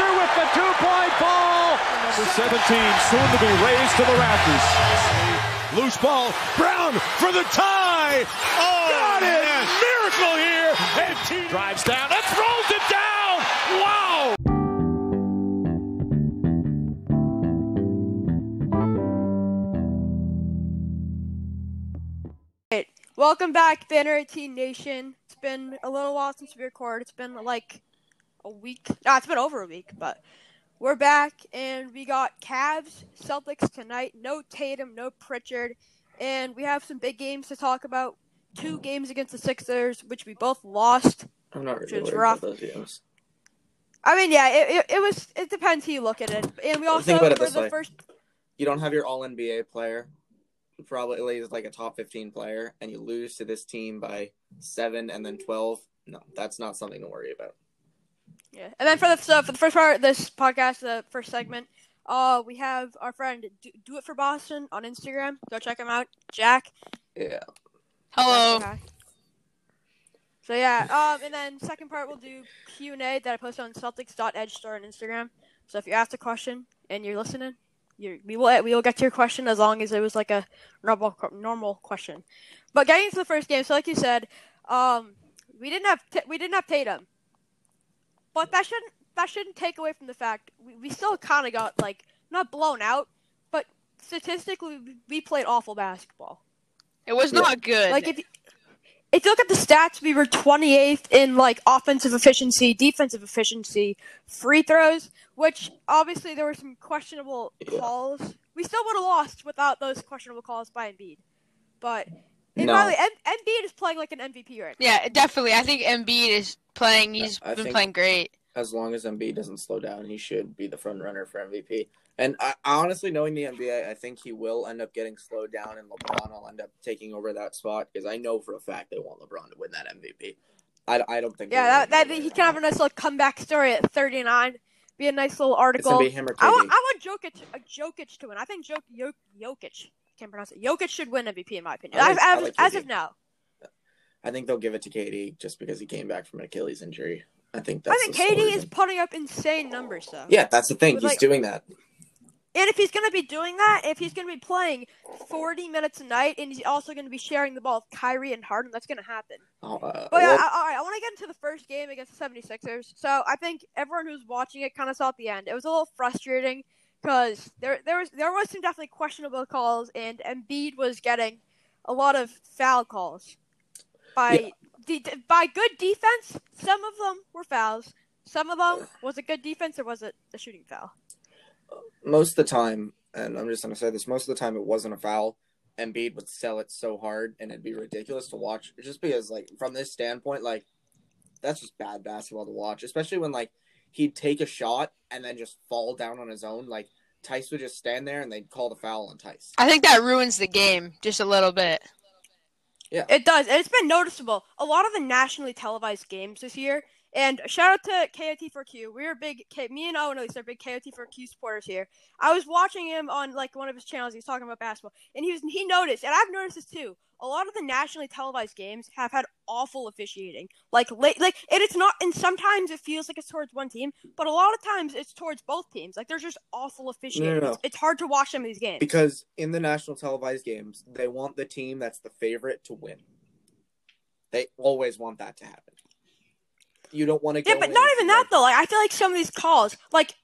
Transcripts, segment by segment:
Spencer with the two-point ball. Number 17, soon to be raised to the rafters. Loose ball. Brown for the tie. Oh, got it! Yes. Miracle here. And T drives down and throws it down. Wow! Welcome back, Banner 18 Nation. It's been a little while since we recorded. It's been like a week. No, it's been over a week, but we're back and we got Cavs, Celtics tonight. No Tatum, no Pritchard, and we have some big games to talk about. Two games against the Sixers, which we both lost. I'm not really worried rough. about those games. I mean, yeah, it, it, it was. It depends how you look at it. And we also Think about it for the way. first. You don't have your All NBA player, who probably is like a top 15 player, and you lose to this team by seven and then 12. No, that's not something to worry about. Yeah, and then for the so for the first part of this podcast, the first segment, uh, we have our friend Do, Do It for Boston on Instagram. Go check him out, Jack. Yeah. Hello. Okay. So yeah, um, and then second part we'll do Q and A that I post on Celtics.edge store on Instagram. So if you asked a question and you're listening, you we will we will get to your question as long as it was like a normal normal question. But getting into the first game, so like you said, um, we didn't have T- we didn't have Tatum, but that shouldn't that shouldn't take away from the fact we, we still kind of got like not blown out, but statistically we- we played awful basketball. It was Yeah. not good. Like if you, if you look at the stats, we were 28th in like offensive efficiency, defensive efficiency, free throws, which obviously there were some questionable Yeah. calls. We still would have lost without those questionable calls by Embiid. But and No. by the way, M- Embiid is playing like an MVP right now. yeah, definitely. I think Embiid is playing. He's I been playing great. As long as Embiid doesn't slow down, he should be the front runner for MVP. And I, honestly, knowing the NBA, I think he will end up getting slowed down, and LeBron will end up taking over that spot because I know for a fact they want LeBron to win that MVP. I, I don't think. Yeah, that, that gonna he win can have a nice little comeback story at 39. Be a nice little It's article. gonna be him or I want, KD. I want Jokic, Jokic to win. I think Jok, Jok, Jokic, I can't pronounce it. Jokic should win MVP in my opinion. I like- as, I like as of now. I think they'll give it to KD just because he came back from an Achilles injury. I think that's. I think KD is putting up insane numbers though. Yeah, that's the thing. He's like- doing that. And if he's gonna be doing that, if he's gonna be playing 40 minutes a night, and he's also gonna be sharing the ball with Kyrie and Harden, that's gonna happen. Oh, uh, But yeah, well, I- all right, I want to get into the first game against the 76ers. So I think everyone who's watching it kind of saw at the end. It was a little frustrating because there there was there was some definitely questionable calls, and Embiid was getting a lot of foul calls by de- by good defense. Some of them were fouls. Some of them was it good defense or was it a shooting foul? most of the time, and I'm just gonna say this, most of the time it wasn't a foul. Embiid would sell it so hard, and it'd be ridiculous to watch. Just because, like, from this standpoint, like, that's just bad basketball to watch. Especially when like he'd take a shot and then just fall down on his own. Like Theis would just stand there and they'd call the foul on Theis. I think that ruins the game just a little bit. Yeah. It does, and it's been noticeable. A lot of the nationally televised games this year, and shout out to KOT4Q. We're big, K- me and Owen at least are big KOT4Q supporters here. I was watching him on like one of his channels. He was talking about basketball, and he was he noticed, and I've noticed this too. A lot of the nationally televised games have had awful officiating. Like late, like and it's not, and sometimes it feels like it's towards one team, but a lot of times it's towards both teams. Like there's just awful officiating. no. It's, it's hard to watch some of these games. Because in the national televised games, they want the team that's the favorite to win. They always want that to happen. You don't want to go. Yeah, but not even that though. Like I feel like some of these calls, like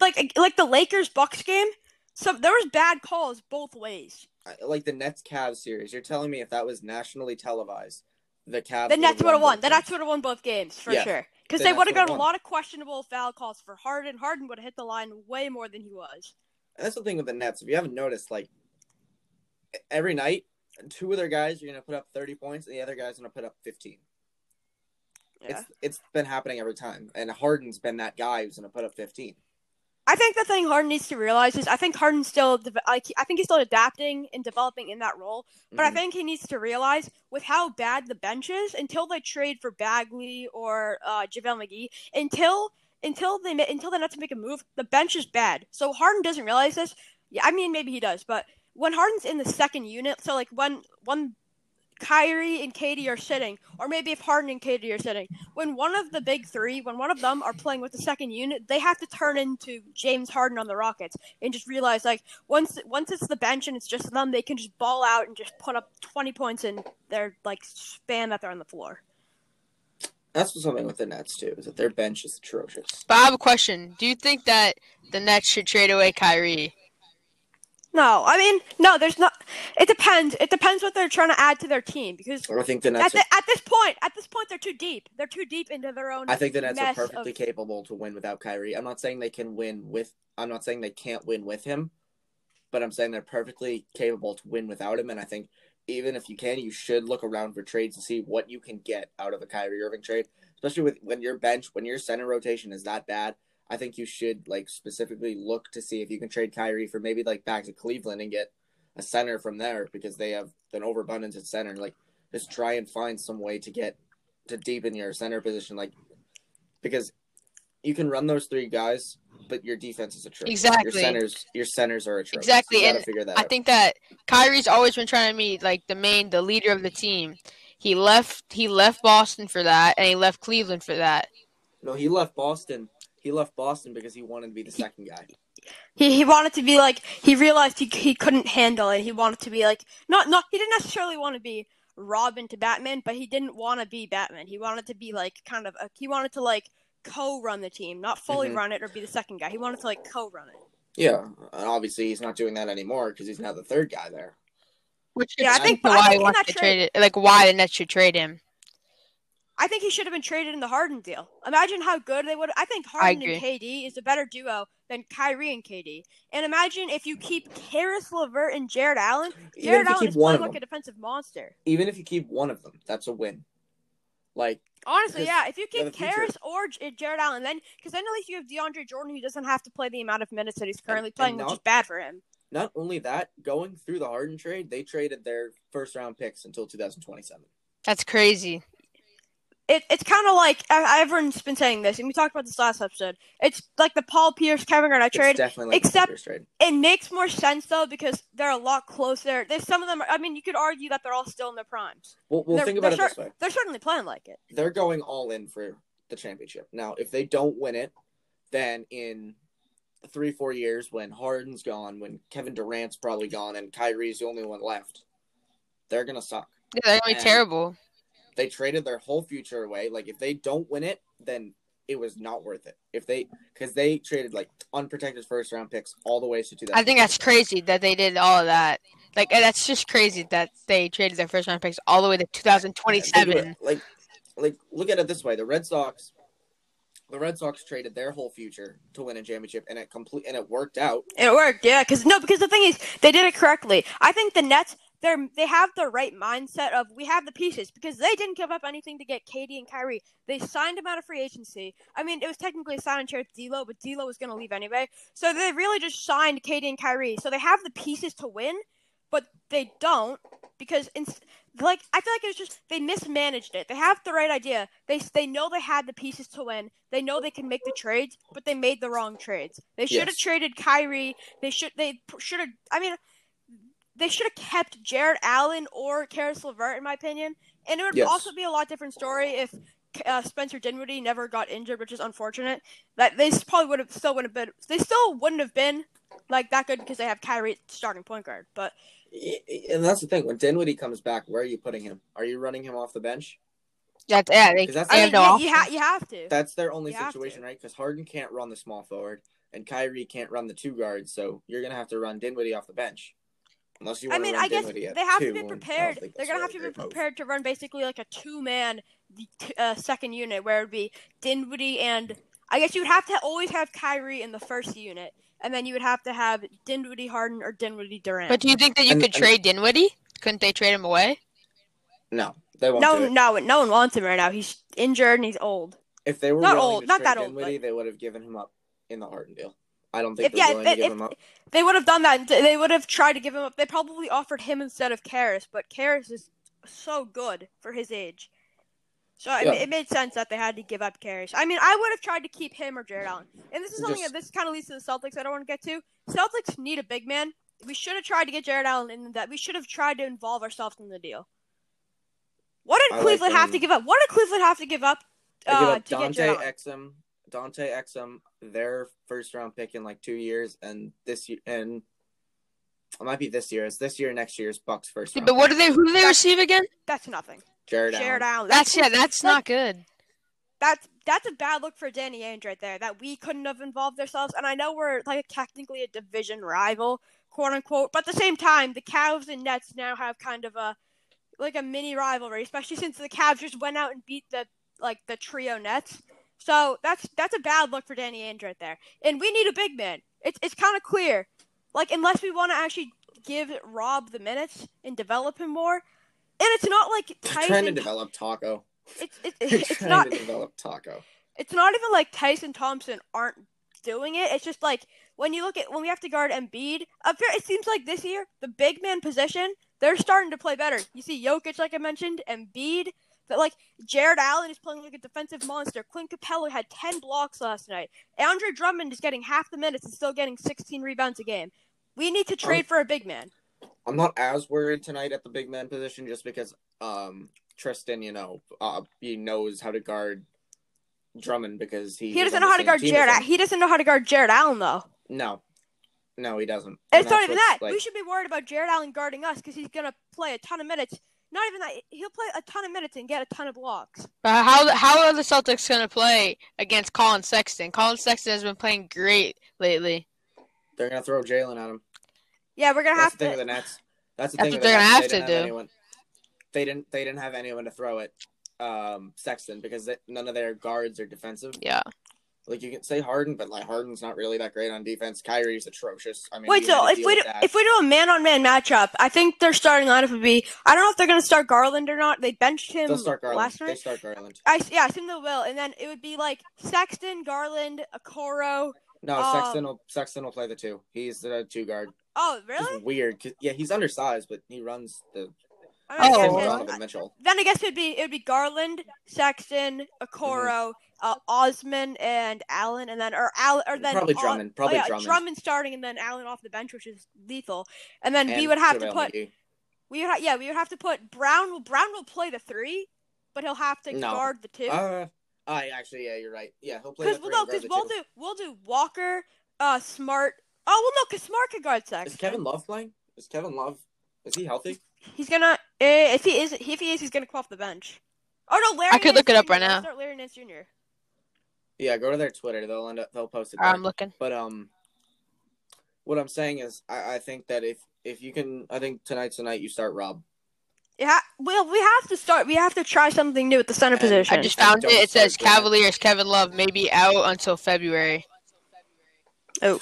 like like the Lakers Bucks game, some there was bad calls both ways. like the Nets Cavs series. You're telling me if that was nationally televised, the Cavs. The Nets would have won. both The? Nets would have won both games for Yeah, sure. Because the they would have gotten a lot of questionable foul calls for Harden. Harden would have hit the line way more than he was. And that's the thing with the Nets. If you haven't noticed, like every night, two of their guys are gonna put up 30 points, and the other guy's are gonna put up 15. Yeah. It's it's been happening every time, and Harden's been that guy who's gonna put up 15. I think the thing Harden needs to realize is I think Harden's still like I think he's still adapting and developing in that role. But I Mhm. think he needs to realize with how bad the bench is, until they trade for Bagley or uh, JaVale McGee, until until they until the to make a move, the bench is bad. So Harden doesn't realize this. Yeah, I mean maybe he does, but when Harden's in the second unit, so like when when Kyrie and KD are sitting, or maybe if Harden and KD are sitting, when one of the big three, when one of them are playing with the second unit, they have to turn into James Harden on the Rockets and just realize like once once it's the bench and it's just them, they can just ball out and just put up twenty points in their like span that they're on the floor. That's what's something with the Nets too, is that their bench is atrocious. But I have a question. Do you think that the Nets should trade away Kyrie? No, I mean no. There's not. It depends. It depends what they're trying to add to their team because I think the at, Nets. the, Are, at this point, at this point, they're too deep. They're too deep into their own. I think the Nets are perfectly of- capable to win without Kyrie. I'm not saying they can win with. I'm not saying they can't win with him, but I'm saying they're perfectly capable to win without him. And I think even if you can, you should look around for trades to see what you can get out of a Kyrie Irving trade, especially with when your bench, when your center rotation is that bad. I think you should like specifically look to see if you can trade Kyrie for maybe like back to Cleveland and get a center from there because they have an overabundance at center. Like just try and find some way to get to deepen your center position, like because you can run those three guys, but your defense is a atrocious. Exactly. Your centers, your centers are atrocious. Exactly, and I out. think that Kyrie's always been trying to be like the main, the leader of the team. He left. He left Boston for that, and he left Cleveland for that. no, he left Boston. He left Boston because he wanted to be the second guy. He he wanted to be like he realized he he couldn't handle it. He wanted to be like not not he didn't necessarily want to be Robin to Batman, but he didn't want to be Batman. He wanted to be like kind of a, he wanted to like co-run the team, not fully Mhm. run it or be the second guy. He wanted to like co-run it. Yeah, and obviously he's not doing that anymore because he's now the third guy there. Which Yeah, I think- why I he think in wants to trade- trade it. Like why the Nets should trade him. I think he should have been traded in the Harden deal. Imagine how good they would. I think Harden and KD is a better duo than Kyrie and KD. And imagine if you keep Caris LeVert and Jarrett Allen. Even Jarrett if you Allen keep is one playing of like a defensive monster. even if you keep one of them, that's a win. Like Honestly, yeah. If you keep the. Caris or Jarrett Allen, then because then at least you have DeAndre Jordan, who doesn't have to play the amount of minutes that he's currently and playing, which not- is bad for him. not only that, going through the Harden trade, they traded their first round picks until 2027. That's crazy. It, it's kind of like everyone's been saying this, and we talked about this last episode. It's like the Paul Pierce Kevin Garnett It's trade. definitely like except- Lakers trade. It makes more sense though because they're a lot closer. There's some of them. I mean, you could argue that they're all still in their primes. Well, well They're- think about it they're this way: They're certainly playing like it. they're going all in for the championship. Now, if they don't win it, then in three, four years, when Harden's gone, when Kevin Durant's probably gone, and Kyrie's the only one left, they're gonna suck. Yeah, they're gonna be And- terrible. They traded their whole future away. Like if they don't win it, then it was not worth it. If they, because they traded like unprotected first round picks all the way to 2000. I think that's crazy that they did all of that. Like that's just crazy that they traded their first round picks all the way to 2027. about it, Like, like look at it this way: the Red Sox, the Red Sox traded their whole future to win a championship, and it complete and it worked out. It worked, yeah. Because no, because the thing is, they did it correctly. I think the Nets, they're they have the right mindset of we have the pieces because they didn't give up anything to get KD and Kyrie. They signed him out of free agency. I mean, it was technically a sign and trade with D'Lo, but D'Lo was going to leave anyway. So they really just signed KD and Kyrie. So they have the pieces to win, but they don't because in, like I feel like it was just they mismanaged it. They have the right idea. They they know they had the pieces to win. They know they can make the trades, but they made the wrong trades. They should have Yes. traded Kyrie. They should they should have. I mean, they should have kept Jarrett Allen or Caris LeVert, in my opinion. And it would Yes. also be a lot different story if uh, Spencer Dinwiddie never got injured, which is unfortunate. That they probably would have still would have been. They still wouldn't have been like that good because they have Kyrie starting point guard. But And that's the thing: when Dinwiddie comes back, where are you putting him? Are you running him off the bench? That's yeah. They, 'Cause that's- they I have mean, no you, you, ha- you have to. That's their only You situation, right? Because Harden can't run the small forward, and Kyrie can't run the two guards, so you're gonna have to run Dinwiddie off the bench, unless you I mean, I guess they have two, to be and I don't prepared. They're gonna have to be great move. prepared to run basically like a two-man uh, second unit, where it'd be Dinwiddie and I guess you would have to always have Kyrie in the first unit, and then you would have to have Dinwiddie Harden or Dinwiddie Durant. But do you think that you And- could and- trade Dinwiddie? Couldn't they trade him away? No, they won't no, do it. no, no one wants him right now. He's injured and he's old. If they were Not old, to not trade that old, but- they would have given him up in the Harden deal. I don't think If- yeah, if- if- him up. They would have done that. They would have tried to give him up. They probably offered him instead of Caris, but Caris is so good for his age. So Yeah. mean, it made sense that they had to give up Caris. I mean, I would have tried to keep him or Jarrett Allen. And this is something Just- that this kind of leads to the Celtics. I don't want to get to. Celtics need a big man. We should have tried to get Jarrett Allen in that. We should have tried to involve ourselves in the deal. What did I like Cleveland have to give up? What did Cleveland have to give up They give uh, up to get Dante Jarrett Allen? Exum, Dante Exum, their first round pick in like two years, and this year, and it might be this year. It's this year, next year's Bucks first round. But what do they? Who do they receive again? That's nothing. Jarrett, Jarrett Allen. Allen. That's yeah. That's like, not good. that's that's a bad look for Danny Ainge right there. That we couldn't have involved ourselves. And I know we're like technically a division rival, quote unquote. But at the same time, the Cavs and Nets now have kind of a like a mini rivalry, especially since the Cavs just went out and beat the like the trio Nets. So that's that's a bad look for Danny Ainge right there. And we need a big man. It's it's kind of clear. Like unless we want to actually give Rob the minutes and develop him more. And it's not like They're trying to Tyson. develop Tacko. It's it's, it's trying not to develop Tacko. it's not even like Tyson Thompson aren't doing it. It's just like when you look at when we have to guard Embiid, up here it seems like this year the big man position they're starting to play better. You see Jokic, like I mentioned, Embiid. But like Jarrett Allen is playing like a defensive monster. Clint Capela had ten blocks last night. Andre Drummond is getting half the minutes and still getting sixteen rebounds a game. We need to trade for a big man. I'm not as worried tonight at the big man position just because um Tristan, you know, uh, he knows how to guard Drummond because he He doesn't know how to guard Jarrett. as Al- him. He doesn't know how to guard Jarrett Allen though. No, no, he doesn't. And it's not even that. Like, we should be worried about Jarrett Allen guarding us because he's gonna play a ton of minutes. Not even that. He'll play a ton of minutes and get a ton of blocks. But how how are the Celtics going to play against Colin Sexton? Colin Sexton has been playing great lately. they're gonna throw Jaylen at him. Yeah, we're gonna That's have the thing to. with the Nets. That's the That's thing what they're gonna have They to do. anyone- They didn't. They didn't have anyone to throw it. Um, Sexton because they, none of their guards are defensive. Yeah. Like you can say Harden, but like Harden's not really that great on defense. Kyrie's atrocious. I mean, Wait, so if we do, if we do a man on man matchup, I think their starting lineup would be. I don't know if they're gonna start Garland or not. They benched him they'll start Garland. last night. They start Garland. I yeah, I assume they will, and then it would be like Sexton, Garland, Okoro. No, Um, Sexton will Sexton will play the two. He's the two guard. Oh, It's really? weird. Yeah, he's undersized, but he runs the. I mean, I Oh. guess Oh, Mitchell. Then I guess it'd be it'd be Garland, Sexton, Okoro, uh, Osman, and Allen, and then or Allen or then Probably Al- Drummond, probably oh, yeah, Drummond. starting, and then Allen off the bench, which is lethal. And then we would have to put McGee. we would ha- yeah we would have to put Brown. will Brown will play the three, but he'll have to No. guard the two. Uh, I actually, yeah, you're right. Yeah, he'll play Because the three. no, because we'll two. do we'll do Walker, uh, Smart. Oh well, no, because Smart can guard Sexton. Is Kevin Love playing? Is Kevin Love? Is he healthy? He's gonna eh, if he is if he is he's gonna come off the bench. Oh no, Larry. I could Nance look it up Jr. right now. Start Larry Nance Jr. Yeah, go to their Twitter. They'll end up. They'll post it. There. I'm looking. But um, what I'm saying is, I, I think that if if you can, I think tonight's the night you start Rob. Yeah, well, we have to start. We have to try something new at the center And position. I just found it. It says start Grant. Cavaliers Kevin Love may be out until February. Oh.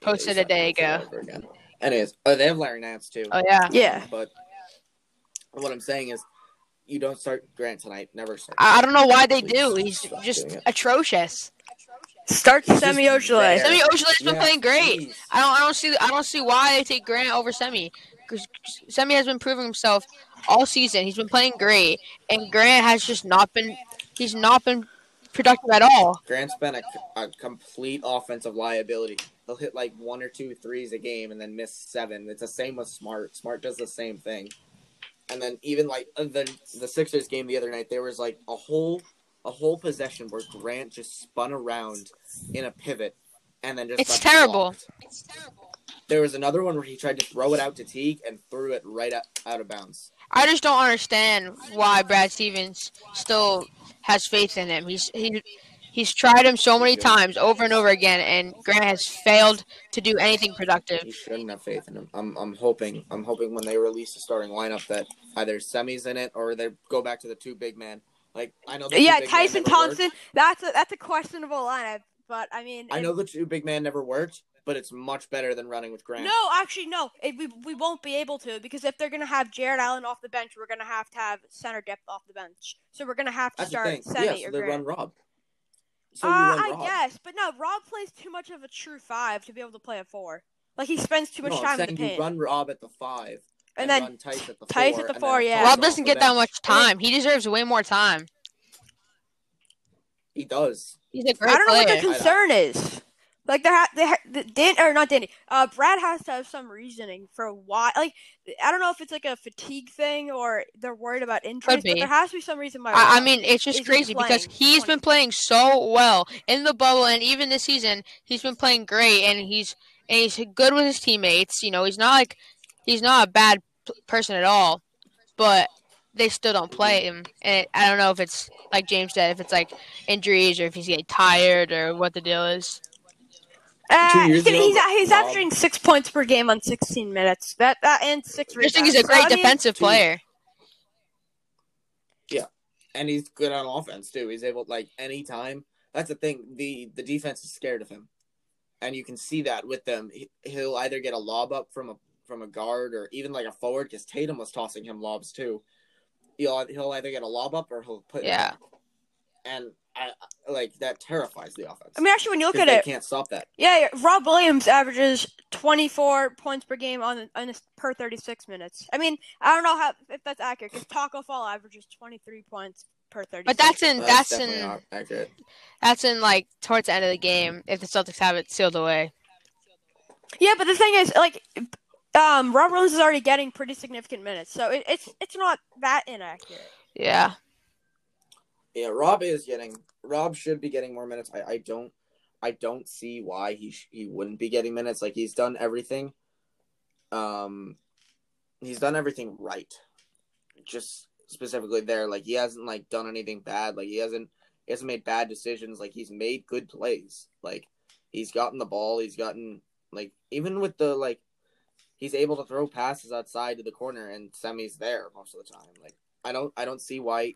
Posted Yeah, a day ago. Anyways, oh, they have Larry Nance too. Oh yeah. Yeah. But what I'm saying is, you don't start Grant tonight. Never start. I, I don't know why they Please do. He's just atrocious. Start Semi Ojeleye. there. Semi Ojeleye's been Yeah, playing great. please. I don't. I don't see. I don't see why they take Grant over Semi. Because Semi has been proving himself all season. He's been playing great, and Grant has just not been. He's not been productive at all. Grant's been a, a complete offensive liability. He'll hit like one or two threes a game and then miss seven. It's the same with Smart. Smart does the same thing. And then even like uh, the the Sixers game the other night, there was like a whole a whole possession where Grant just spun around in a pivot and then just It's It's terrible. There was another one where he tried to throw it out to Teague and threw it right out, out of bounds. I just don't understand why Brad Stevens still has faith in him. He's he, he's tried him so many times over and over again, and Grant has failed to do anything productive. You shouldn't have faith in him. I'm I'm hoping I'm hoping when they release the starting lineup that either semis in it or they go back to the two big man. Like I know the two Yeah, big Tyson never worked. Thompson. That's a that's a questionable lineup, but I mean, I know the two big man never worked, but it's much better than running with Grant. No, actually, no. It, we we won't be able to because if they're gonna have Jarrett Allen off the bench, we're gonna have to have center depth off the bench. So we're gonna have to That's start thing. Semi Yeah, so or they Grant. run Rob. So uh, I Rob. guess, but no. Rob plays too much of a true five to be able to play a four. Like he spends too much no, I'm time in saying the you paint. run Rob at the five, And then run Theis at the Theis four, at the four, yeah. Rob doesn't get that much time. He deserves way more time. He does. He's He's a great I don't know what player. the concern is. Like they ha- they ha- the- Dan or not Danny. Uh, Brad has to have some reasoning for why. Like I don't know if it's like a fatigue thing or they're worried about injuries, but there has to be some reason why. I, I mean, it's just crazy because he's 20? been playing so well in the bubble and even this season. He's been playing great and he's and he's good with his teammates. You know, he's not like he's not a bad p- person at all, but they still don't play him. And I don't know if it's like James said, if it's like injuries or if he's getting tired or what the deal is. Uh, Two he's, he's, he's averaging six points per game on 16 minutes. That that and six I rebounds. just think he's a So, great I mean, defensive Two- player. and he's good on offense too. He's able like anytime. That's the thing. The the defense is scared of him, and you can see that with them. He, he'll either get a lob up from a from a guard or even like a forward because Tatum was tossing him lobs too. He'll he'll either get a lob up or he'll put Yeah. down. and I I- like that terrifies the offense. I mean, actually, when you look at they it, can't stop that. yeah, yeah, Rob Williams averages 24 points per game on, on his, per 36 minutes. I mean, I don't know how if that's accurate because Tacko Fall averages 23 points per 36. But that's in That's, that's, in accurate. that's in like towards the end of the game if the Celtics have it sealed away. Yeah, but the thing is, like, um, Rob Williams is already getting pretty significant minutes, so it, it's it's not that inaccurate. Yeah. Yeah, Rob is getting. Rob should be getting more minutes. I, I don't. I don't see why he sh- he wouldn't be getting minutes. Like he's done everything. Um, he's done everything right. Just specifically there, like he hasn't like done anything bad. Like he hasn't he hasn't made bad decisions. Like he's made good plays. Like he's gotten the ball. He's gotten like even with the like he's able to throw passes outside to the corner and Semi's there most of the time. Like I don't I don't see why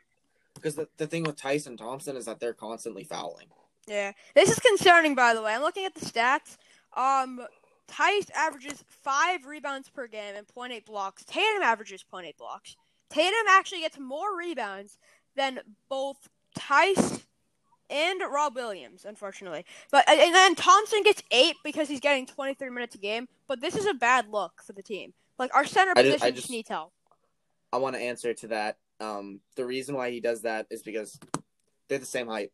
because the, the thing with Tyson Thompson is that they're constantly fouling. Yeah, this is concerning, by the way. I'm looking at the stats. Um, Theis averages five rebounds per game and 0.8 blocks. Tatum averages 0.8 blocks. Tatum actually gets more rebounds than both Theis and Rob Williams, unfortunately. But and then Thompson gets eight because he's getting 23 minutes a game. But this is a bad look for the team. Like our center I just- position I just just- needs help. I want to answer to that. Um, the reason why he does that is because they're the same height.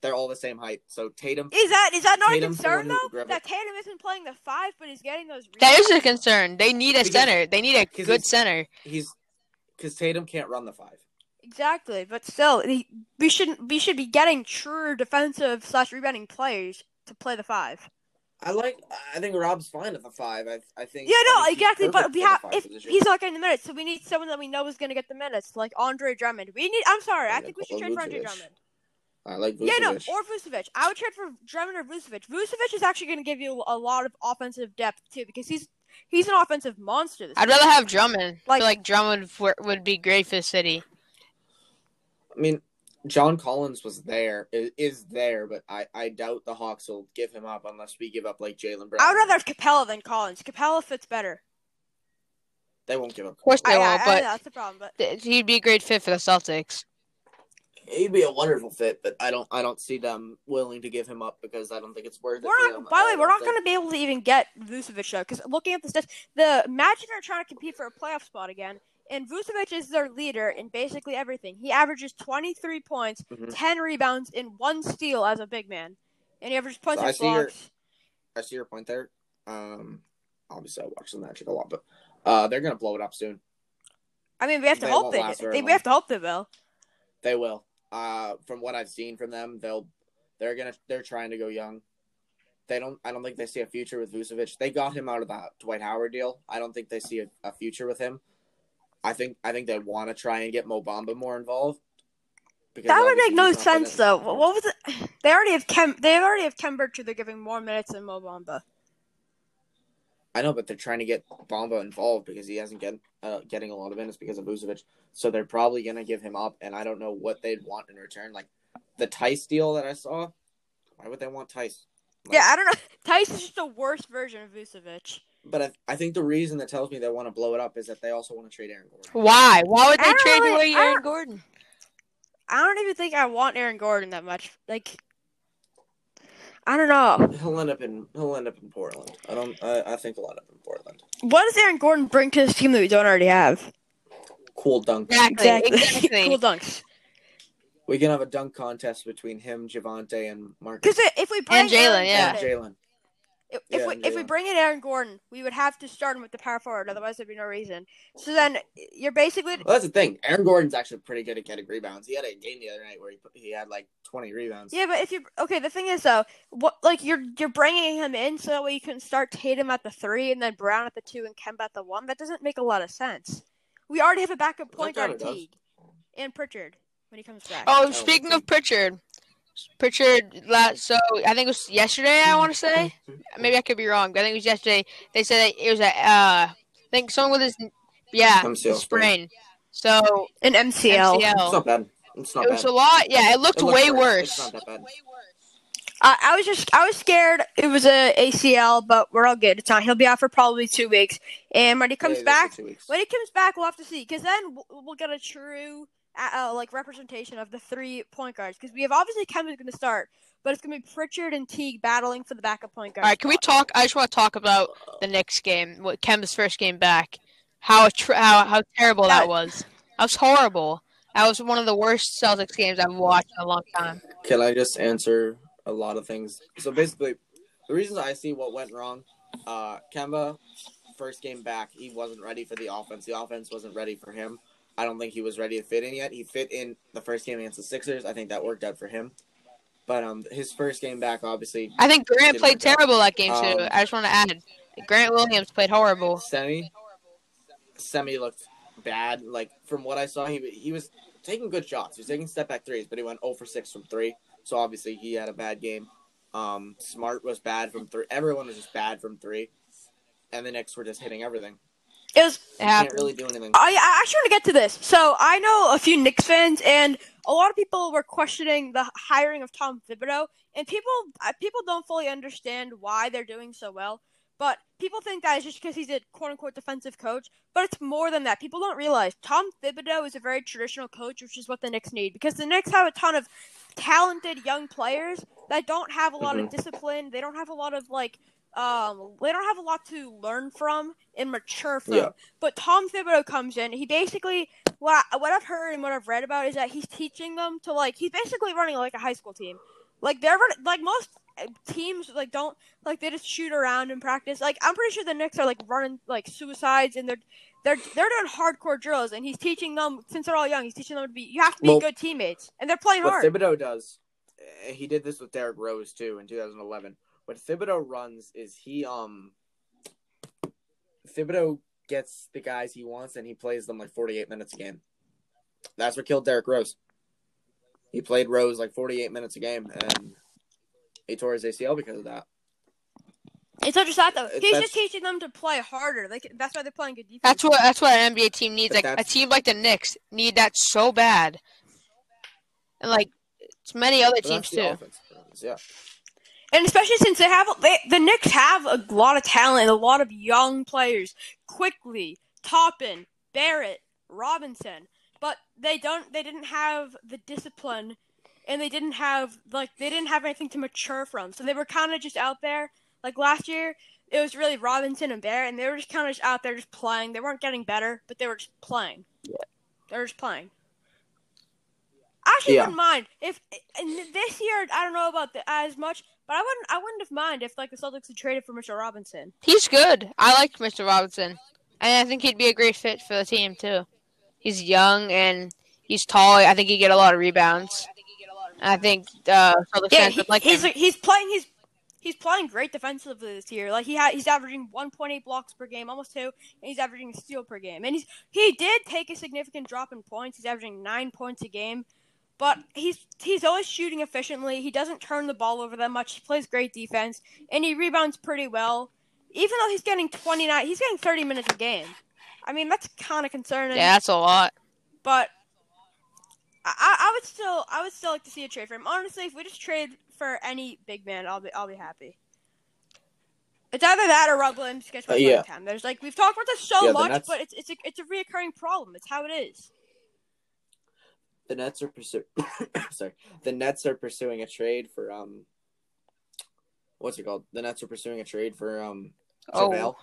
They're all the same height. So Tatum, Is that is that not Tatum's a concern who though? That Tatum isn't playing the five, but he's getting those. That rebounds? is a concern. They need a Because- center. They need a good he's- center. he's because Tatum can't run the five. Exactly, but still, he, we shouldn't. We should be getting true defensive slash rebounding players to play the five. I like. I think Rob's fine at the five. I I think. Yeah, no, think exactly. But we have if position. he's not getting the minutes, so we need someone that we know is going to get the minutes, like Andre Drummond. We need. I'm sorry, I Yeah, think we should trade for Andre Drummond. I like Vucevic. Yeah, no, or Vucevic. I would trade for Drummond or Vucevic. Vucevic is actually going to give you a lot of offensive depth too, because he's he's an offensive monster. This I'd season. rather have Drummond. I Like- feel like Drummond would, would be great for the city. I mean, John Collins was there, is there, but I, I doubt the Hawks will give him up unless we give up like Jaylen Brown. I would rather have Capela than Collins. Capela fits better. They won't give up. Of course they I, I, won't, I, but that's the problem. But he'd be a great fit for the Celtics. He'd be a wonderful fit, but I don't I don't see them willing to give him up because I don't think it's worth it. We're for not. them. By the way, we're don't not think- going to be able to even get Vucevic though, because looking at the stats, the Magic are trying to compete for a playoff spot again, and Vucevic is their leader in basically everything. He averages 23 points, Mhm. 10 rebounds, and one steal as a big man, and he averages points So I see your- I see your point there. Um, obviously I watch the Magic a lot, but uh, they're gonna blow it up soon. I mean, we have to They hope they, they. We have to hope they will. They will. Uh, from what I've seen from them, they'll they're gonna they're trying to go young. They don't. I don't think they see a future with Vucevic. They got him out of the Dwight Howard deal. I don't think they see a, a future with him. I think I think they want to try and get Mo Bamba more involved. Because That would make no he's not gonna- sense though. What was it? They already have Kem. They already have Kembercher. They're giving more minutes than Mo Bamba. I know, but they're trying to get Bamba involved because he hasn't get uh, getting a lot of minutes because of Vucevic. So they're probably gonna give him up, and I don't know what they'd want in return. Like the Theis deal that I saw, why would they want Theis? Like, Yeah, I don't know. Theis is just a worse version of Vucevic. But I, I think the reason that tells me they want to blow it up is that they also want to trade Aaron Gordon. Why? Why would they trade really- away Aaron don't- Gordon? I don't even think I want Aaron Gordon that much. Like, I don't know. He'll end up in he'll end up in Portland. I don't. I, I think he'll end up in Portland. What does Aaron Gordon bring to this team that we don't already have? Cool dunk. Exactly. Exactly. cool dunks. We can have a dunk contest between him, Javonte, and Marcus. Because if we bring And Jaylen, yeah. Jaylen. If, Yeah, we and if we bring in Aaron Gordon, we would have to start him with the power forward. Otherwise, there'd be no reason. So then you're basically Well, that's the thing. Aaron Gordon's actually pretty good at getting rebounds. He had a game the other night where he put- he had like 20 rebounds. yeah. But if you okay, the thing is though, what like you're you're bringing him in so that way you can start Tatum at the three and then Brown at the two and Kemba at the one. That doesn't make a lot of sense. We already have a backup point guard. Teague and Pritchard when he comes back. Oh, Oh, speaking of Pritchard, Pritchard. la- So I think it was yesterday. I want to say. Maybe I could be wrong, but I think it was yesterday. They said that it was a. Uh, I think someone with his. Yeah, MCL sprain. So An MCL. It's MCL. not bad. It's not It bad. was a lot. Yeah, it looked It looks way worse. Worse. not that bad. I, I was just I was scared it was a ACL, but we're all good. It's not. He'll be out for probably two weeks, and when he comes Yeah, back, that's for two weeks. when he comes back, we'll have to see. Because then we'll, we'll get a true uh, uh, like representation of the three point guards. Because we have obviously Kemba's going to start, but it's going to be Pritchard and Teague battling for the backup point guard. All right, can we talk? I just want to talk about the next game, what Kemba's first game back. How tr- how how terrible that That- was. That was horrible. That was one of the worst Celtics games I've watched in a long time. Can I just answer a lot of things? So basically, the reasons I see what went wrong, uh, Kemba, first game back, he wasn't ready for the offense. The offense wasn't ready for him. I don't think he was ready to fit in yet. He fit in the first game against the Sixers. I think that worked out for him. But um, his first game back, obviously, I think Grant played work out. terrible that game too. Um, I just want to add, Grant Williams played horrible. Semi, Semi looked bad. Like from what I saw, he he was taking good shots. He was taking step back threes, but he went 0 for 6 from three. So obviously he had a bad game. Um, Smart was bad from three. Everyone was just bad from three, and the Knicks were just hitting everything. It was It Can't really do anything. I, I actually want to get to this. So I know a few Knicks fans, and a lot of people were questioning the hiring of Tom Thibodeau, and people uh, people don't fully understand why they're doing so well. But people think that it's just because he's a quote unquote defensive coach, but it's more than that. People don't realize Tom Thibodeau is a very traditional coach, which is what the Knicks need because the Knicks have a ton of talented young players that don't have a lot of discipline. They don't have a lot of like um they don't have a lot to learn from and mature from. Yeah. But Tom Thibodeau comes in. He basically what I, what I've heard and what I've read about is that he's teaching them to like he's basically running like a high school team. Like they're like most uh, teams like don't like they just shoot around and practice. Like I'm pretty sure the Knicks are like running like suicides and they're they're they're doing hardcore drills and he's teaching them since they're all young. He's teaching them to be you have to be Well, good teammates and they're playing hard. Thibodeau does, eh, he did this with Derrick Rose too in 2011. What Thibodeau runs is he um Thibodeau gets the guys he wants and he plays them like 48 minutes a game. That's what killed Derrick Rose. He played Rose like 48 minutes a game and he tore his ACL because of that. It's not just that though. He's that's- just teaching them to play harder. Like that's why they're playing good defense. That's what that's what an NBA team needs. Like a team like the Knicks need that so bad, and like it's many other teams too. offense Yeah. And especially since they have they, the Knicks have a lot of talent, a lot of young players, Quickley Toppin, Barrett, Robinson, but they don't they didn't have the discipline and they didn't have like they didn't have anything to mature from. So they were kind of just out there. Like last year, it was really Robinson and Barrett, and they were just kind of just out there just playing. They weren't getting better, but they were just playing. Yeah. They were just playing. I actually Yeah. wouldn't mind if and this year I don't know about the, as much, but I wouldn't I wouldn't have mind if like the Celtics had traded for Mitchell Robinson. He's good. I like Mr. Robinson, and I think he'd be a great fit for the team too. He's young and he's tall. I think he'd get a lot of rebounds. I think uh, Celtics Yeah, fans he, would like he's him. he's playing he's he's playing great defensively this year. Like he had he's averaging 1.8 blocks per game, almost two, and he's averaging a steal per game. And he's he did take a significant drop in points. He's averaging nine points a game, but he's he's always shooting efficiently. He doesn't turn the ball over that much. He plays great defense, and he rebounds pretty well. Even though he's getting 29, he's getting 30 minutes a game. I mean that's kind of concerning. Yeah, that's a lot. But I, I I would still I would still like to see a trade for him. Honestly, if we just trade for any big man, I'll be I'll be happy. It's either that or Rob Williams gets more Uh, playing yeah. time. There's like we've talked about this so Yeah, much, but it's it's a it's a reoccurring problem. It's how it is. The Nets are pursuing. sorry, the Nets are pursuing a trade for um. What's it called? The Nets are pursuing a trade for um. Oh.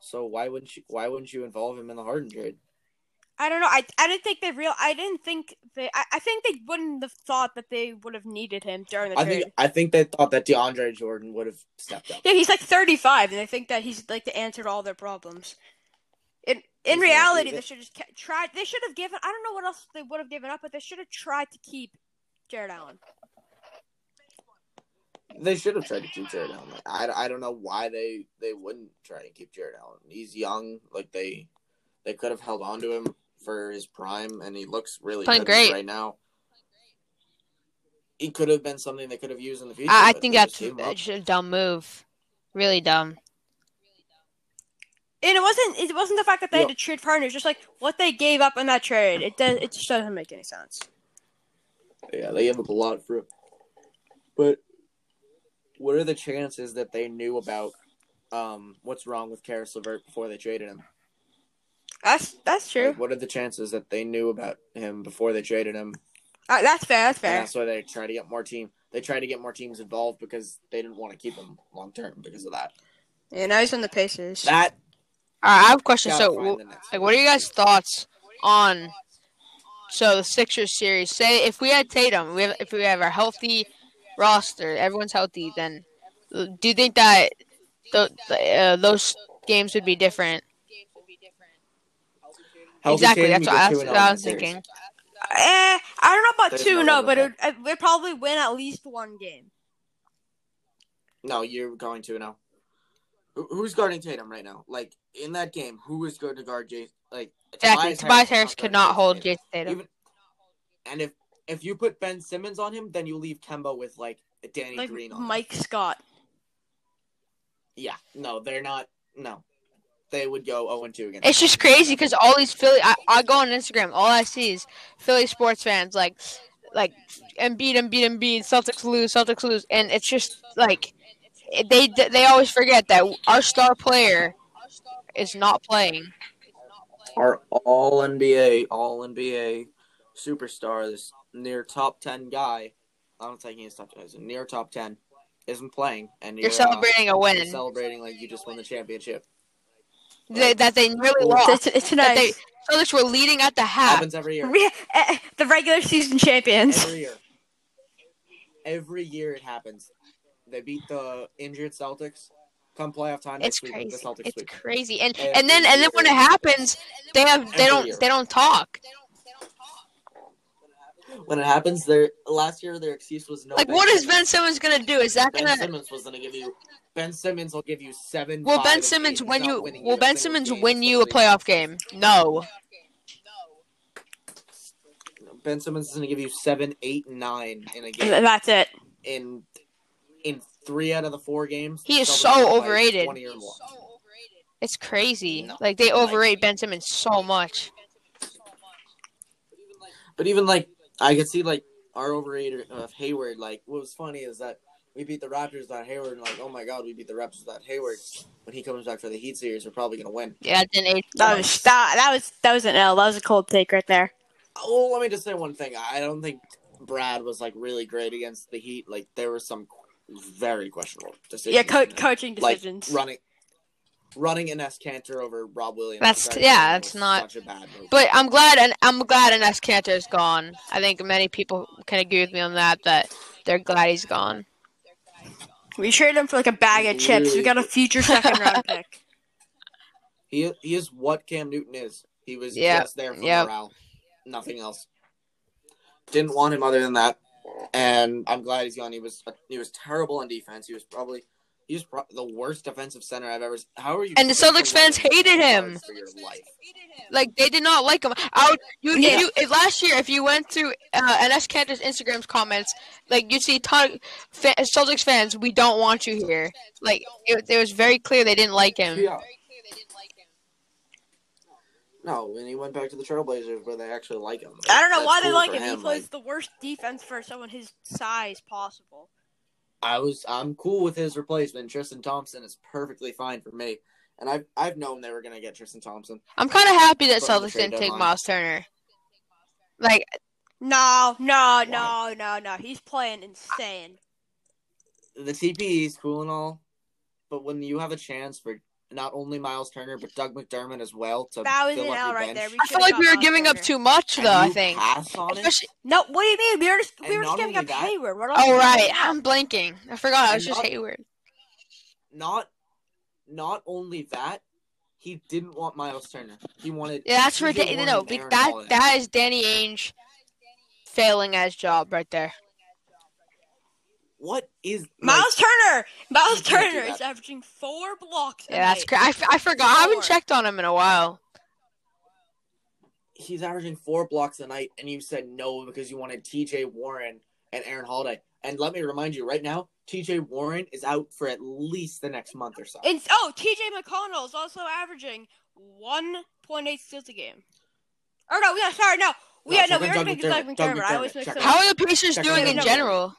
So why wouldn't you? Why wouldn't you involve him in the Harden trade? I don't know. I, I didn't think they real. I didn't think they. I, I think they wouldn't have thought that they would have needed him during the I trade. think I think they thought that DeAndre Jordan would have stepped up. Yeah, he's like 35, and they think that he's like the answer to all their problems. In in reality, they should just ca- tried. They should have given. I don't know what else they would have given up, but they should have tried to keep Jarrett Allen. They should have tried to keep Jarrett Allen. I, I don't know why they, they wouldn't try to keep Jarrett Allen. He's young. Like they they could have held on to him for his prime, and he looks really Playing good great. right now. He could have been something they could have used in the future. I, I think that's just gave him up. that's just a dumb move. Really dumb. And it wasn't. It wasn't the fact that they had to trade partners. Just like what they gave up in that trade. It does. It just doesn't make any sense. Yeah, they gave up a lot for him. But what are the chances that they knew about um, what's wrong with Caris LeVert before they traded him? That's that's true. Like, what are the chances that they knew about him before they traded him? Uh, that's fair. That's And fair. that's why they try to get more team. They try to get more teams involved because they didn't want to keep him long term because of that. Yeah, now he's on the Pacers. That All right, I have a question. So, find wh- the next like, what are you guys' thoughts on so the Sixers series? Say if we had Tatum, we have, if we have our healthy roster, everyone's healthy, then do you think that th- uh, those games would be different? Exactly. Tatum, That's what I get was, 2-0 in I was thinking. Eh, I don't know about There's two, no no, but it, would- we'd probably win at least one game. No, you're going to now. Who- Who's guarding Tatum right now? Like in that game, who is going to guard Jayson? Like Exactly. Tobias Harris is could not hold Tatum. Jayson Tatum. Even and if if you put Ben Simmons on him, then you leave Kemba with like Danny Like Green on. him. Mike Scott. Yeah, no, they're not. No, they would go zero and two against. It's just crazy because all these Philly. I, I go on Instagram. All I see is Philly sports fans like, like Embiid, Embiid, Embiid. Celtics lose, Celtics lose, and it's just like it- they they always forget that our star player is not playing. Our all NBA, all NBA superstar, this near top ten guy. I don't think he's top ten. He's a near top ten. Isn't playing, and You're you're, celebrating a uh, win you're celebrating like you just won the championship. they, that they really lost. It's, it's That they nice. Celtics were leading at the half. Happens every year. Re- eh, the regular season champions. Every year. Every year it happens. They beat the injured Celtics. Come playoff time, It's crazy. the Celtics. It's sweep. crazy, and Every and then and then when it happens, they have they don't they don't talk. When it happens, their last year their excuse was no. Like, Ben what is Ben Simmons gonna do? Is that Ben gonna Simmons was going to give you. Ben Simmons will give you seven. Will Ben Simmons win you? Will Ben Simmons win you a playoff game? No. Ben Simmons is going to give you seven, eight, and nine in a game. that's it. In in three out of the four games, He is so won by overrated. 20 or. It's crazy. No. Like they overrate Ben Simmons so much. But even like I could see like our overrated of Hayward. Like what was funny is that we beat the Raptors without Hayward, and like oh my god, we beat the Raptors without Hayward. When he comes back for the Heat series, we're probably gonna win. Yeah, it didn't. That was that, that was that was an L. That was a cold take right there. Oh, let me just say one thing. I don't think Brad was like really great against the Heat. Like there were some very questionable decisions. Yeah, co- he made. coaching like decisions. running, running Enes Kanter over Rob Williams. That's- Sorry, yeah, was that's not- such a bad move. But I'm glad, and I'm glad Enes Kanter is gone. I think many people can agree with me on that. That they're glad he's gone. we traded him for like a bag of chips. We got a future second round pick. he he is what Cam Newton is. He was Yeah, just there for yep. morale, nothing else. Didn't want him other than that, and I'm glad he's gone. He was he was terrible on defense. He was probably he was pro- the worst defensive center I've ever. s- How are you? And the Celtics fans hated him. for your life. Like they did not like him. I would, you, Yeah. you, if last year, if you went through uh, Enes Kanter's Instagram's comments, like you'd see a ton of fa- Celtics fans. We don't want you here. Like it, it was very clear they didn't like him. Yeah. No, when he went back to the Trailblazers, where they actually like him. I don't know That's why they like for him. He like, plays the worst defense for someone his size possible. I was I'm cool with his replacement. Tristan Thompson is perfectly fine for me. And I've I've known they were gonna get Tristan Thompson. I'm kind of happy that Put him in the Celtics didn't take. Miles Turner. Like No, no, no, no, no. He's playing insane. The TP is cool and all, but when you have a chance for not only Miles Turner but Doug McDermott as well to That was fill an up L your right bench. there. We I feel like we were Miles giving up too much, though. I think. pass on it. Especially- No, what do you mean? We were just we And were just giving up that- Hayward. What else Oh right, giving? I'm blanking. I forgot. I was And just not- Hayward. Not, not only that, he didn't want Miles Turner. He wanted. Yeah, that's TJ ridiculous. Warren No, Aaron that Holiday. that is Danny Ainge failing at his job right there. What is Miles Turner. Miles You can't do Turner is averaging four blocks. Yeah, that's night. I, I, f- I forgot. I haven't checked on him in a while. he's averaging four blocks a night, and you said no because you wanted T.J. Warren and Aaron Holiday. And let me remind you, right now, T.J. Warren is out for at least the next month or so. And oh, T.J. McConnell is also averaging one point eight steals a game. Or no, yeah, sorry, no, we No, yeah, no, we on were Doug thinking Doug McDermott. McDermott. I always McDermott. mix Check them it up. How are the Pacers doing in out. general?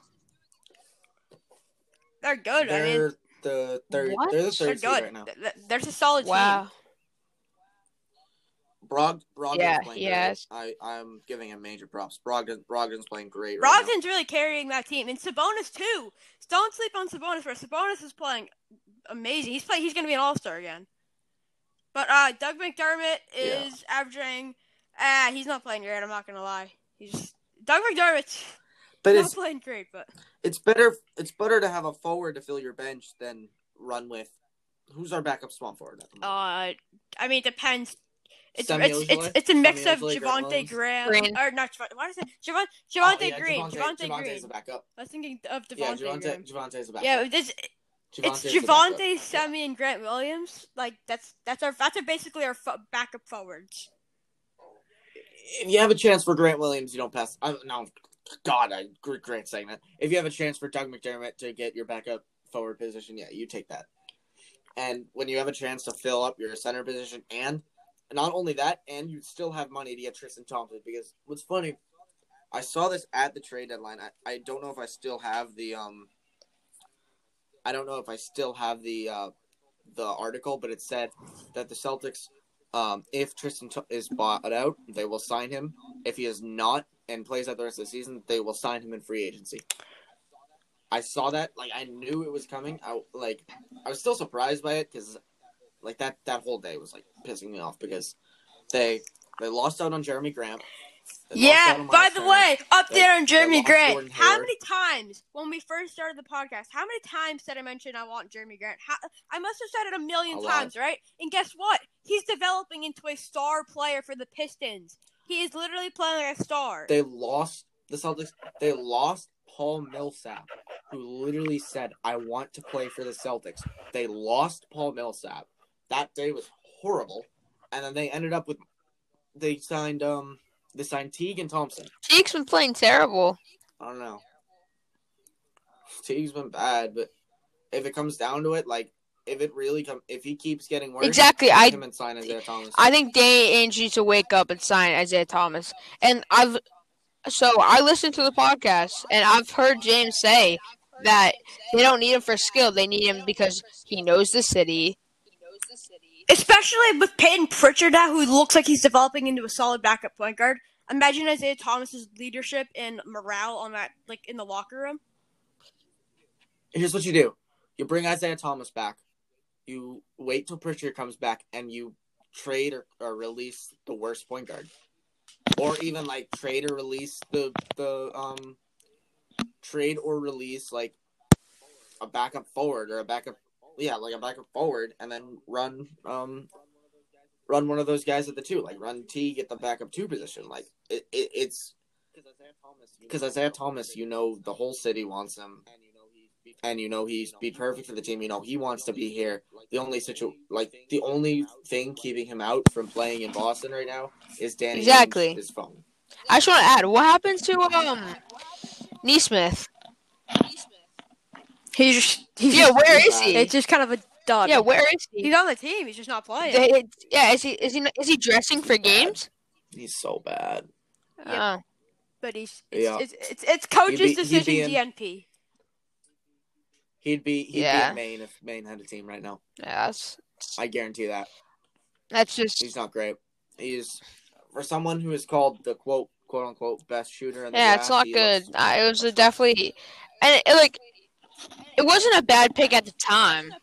They're good. I mean, the third. What? They're the they're good. right now. Th- th- There's a solid Wow. team. Brog, Brogdon's Yeah, playing yes. great. I, I'm giving him major props. Brogdon, Brogdon's playing great. Right now. Really carrying that team, and Sabonis too. Don't sleep on Sabonis. Where Sabonis is playing amazing. He's play. He's going to be an All Star again. But uh, Doug McDermott Yeah. is averaging. Ah, he's not playing great. I'm not going to lie. He's Doug McDermott's But not it's playing great. But it's better. It's better to have a forward to fill your bench than run with. Who's our backup small forward? At the moment? uh, I mean, it depends. It's it's, it's it's a mix Semi of Ojeleye, Javonte Graham Green. or not Javonte. Why did I say Javonte? Oh, Javonte yeah, Green. Javonte, Javonte Javonte Green. is a backup. I was thinking of Yeah, Devontae Green. Javonte, Javonte's a backup. Yeah, it's it's Javonte's Javonte, backup. Semi, and Grant Williams. Like that's that's our that's our basically our fo- backup forwards. If you have a chance for Grant Williams, you don't pass. I, no, God, I regret saying that. If you have a chance for Doug McDermott to get your backup forward position, yeah, you take that. And when you have a chance to fill up your center position, and not only that, and you still have money to get Tristan Thompson, because what's funny, I saw this at the trade deadline. I, I don't know if I still have the um. I don't know if I still have the uh, the article, but it said that the Celtics um, if Tristan is bought out, they will sign him. If he is not and plays out the rest of the season, they will sign him in free agency. I saw that, like I knew it was coming. I like, I was still surprised by it because, like that that whole day was like pissing me off because they they lost out on Jerami Grant. They lost out Yeah. By the Turner. way, up They- there on Jerami Grant. How many times when we first started the podcast? How many times did I mention I want Jerami Grant? How, I must have said it a million A lot. times, right? And guess what? He's developing into a star player for the Pistons. He is literally playing like a star. they lost the Celtics. They lost Paul Millsap, who literally said, "I want to play for the Celtics." They lost Paul Millsap. That day was horrible, and then they ended up with they signed um they signed Teague and Thompson. Teague's been playing terrible. I don't know. Teague's been bad, but if it comes down to it, like if it really come if he keeps getting worse, Exactly, I- him and sign Isaiah Thomas. I think Danny Ainge needs to wake up and sign Isaiah Thomas. And I've so I listened to the podcast and I've heard James say that they don't need him for skill. They need him because he knows the city. Especially with Payton Pritchard now, who looks like he's developing into a solid backup point guard. Imagine Isaiah Thomas's leadership and morale on that, like in the locker room. Here's what you do: you bring Isaiah Thomas back, you wait till Pritchard comes back, and you trade or, or release the worst point guard, or even like trade or release the the um trade or release like a backup forward or a backup yeah like a backup forward, and then run um run one of those guys at the two, like run T get the backup two position, like it, it it's because Isaiah Thomas, you know, the whole city wants him, and you know he's be perfect for the team. You know he wants to be here. The only situ like the only thing keeping him out from playing in Boston right now is Danny Exactly. His phone. I just want to add, what happens to um Nesmith? He's just, he's Yeah, just- where is he? It's just kind of a dud. Yeah, where is he? he's on the team. He's just not playing. They- it- yeah, is he is he is he dressing for games? He's so bad. Yeah. Oh. but he's it's, Yeah. it's, it's, it's coach's be- decision. be in- DNP. He'd be he'd Yeah. be in Maine if Maine had a team right now. Yeah, that's I guarantee that. that's just He's not great. He's for someone who is called the quote quote unquote best shooter in the yeah, draft, it's not good. looks- Uh, it was a definitely, and it, it, like it wasn't a bad pick at the time.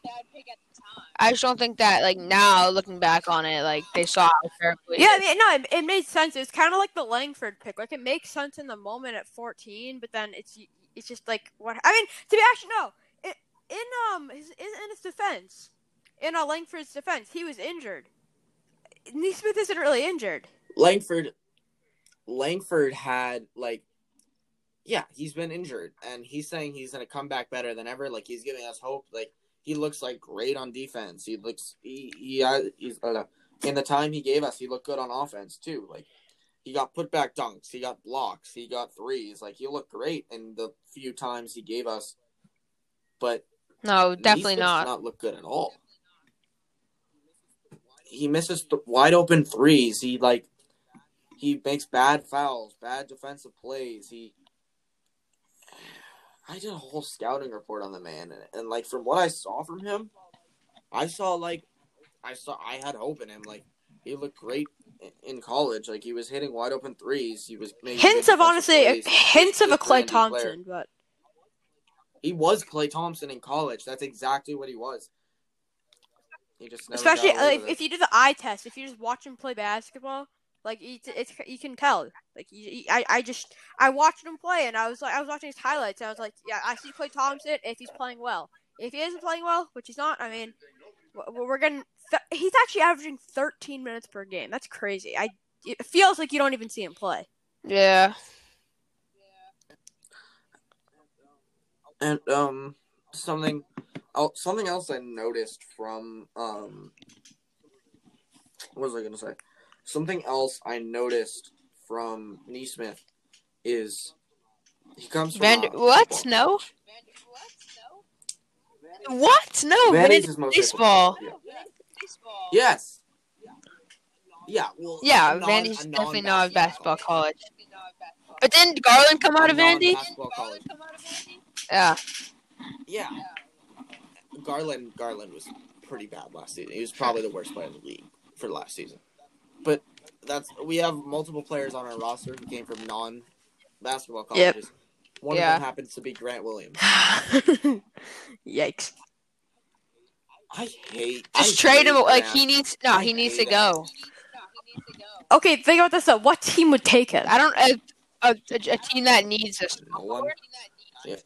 I just don't think that like now looking back on it, like they saw how terribly. Yeah, I mean, no, it, it made sense. It was kind of like the Langford pick. Like it makes sense in the moment at 14, but then it's it's just like what I mean. To be actually no, it, in um his in, his defense, in uh, Langford's defense, he was injured. Nesmith isn't really injured. Langford Langford had like yeah, he's been injured and he's saying he's gonna come back better than ever. Like he's giving us hope. Like he looks like great on defense. He looks he, he uh, he's uh, in the time he gave us, he looked good on offense too. Like he got put back dunks, he got blocks, he got threes. Like he looked great in the few times he gave us. But no, definitely not. Does not look good at all. He misses th- wide open threes. He like he makes bad fouls, bad defensive plays. He I did a whole scouting report on the man, and, and like from what I saw from him, I saw like I saw I had hope in him. Like he looked great in, college. Like he was hitting wide open threes. He was making Hints of honestly, plays. Hints of a Klay handy player. Thompson, but He was Klay Thompson in college. That's exactly what he was. He just never especially got like if you do the eye test, if you just watch him play basketball, like it's, it's you can tell. Like you, you- I, I just I watched him play, and I was like I was watching his highlights. And I was like, yeah, I see Klay Thompson if he's playing well. If he isn't playing well, which he's not, I mean, we're gonna. he's actually averaging 13 minutes per game. That's crazy. I it feels like you don't even see him play. Yeah. And um, something, oh, something else I noticed from um, what was I gonna say? Something else I noticed from Nesmith is he comes from Van- a what? football No? What? No, Vandy's Vandy is mostly baseball. yeah. Yes. Yeah. Well. Yeah, a non- Vandy's a definitely not a non-basketball basketball college. But didn't Garland come out of Vandy? non-basketball college. Yeah. Yeah. Garland Garland was pretty bad last season. He was probably the worst player in the league for last season. But that's we have multiple players on our roster who came from non basketball Yep. colleges. One Yeah. of them happens to be Grant Williams. Yikes. I hate Just I trade him. hate Like Grant. he needs. No, I he needs to hate go. Okay, think about this though. What team would take him? I don't. A, a, a team that needs a No one. Yeah.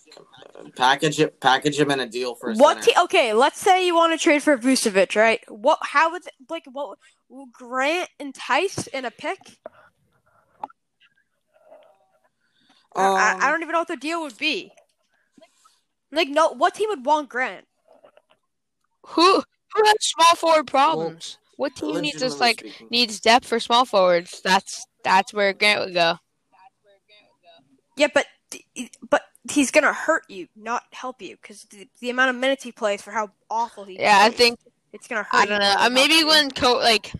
Package it package him in a deal for a What center. te- okay, let's say you want to trade for Vucevic, right? What how would like what will Grant entice in a pick? I, I, I Um, don't even know what the deal would be. Like no what team would want Grant? Who who has small forward problems? what team needs this like speaking. needs depth for small forwards? That's that's where Grant would go. Yeah, but but he's gonna hurt you, not help you, because the, the amount of minutes he plays for how awful he. Is. Yeah, I think it's gonna hurt. I don't more know. Uh, maybe when co like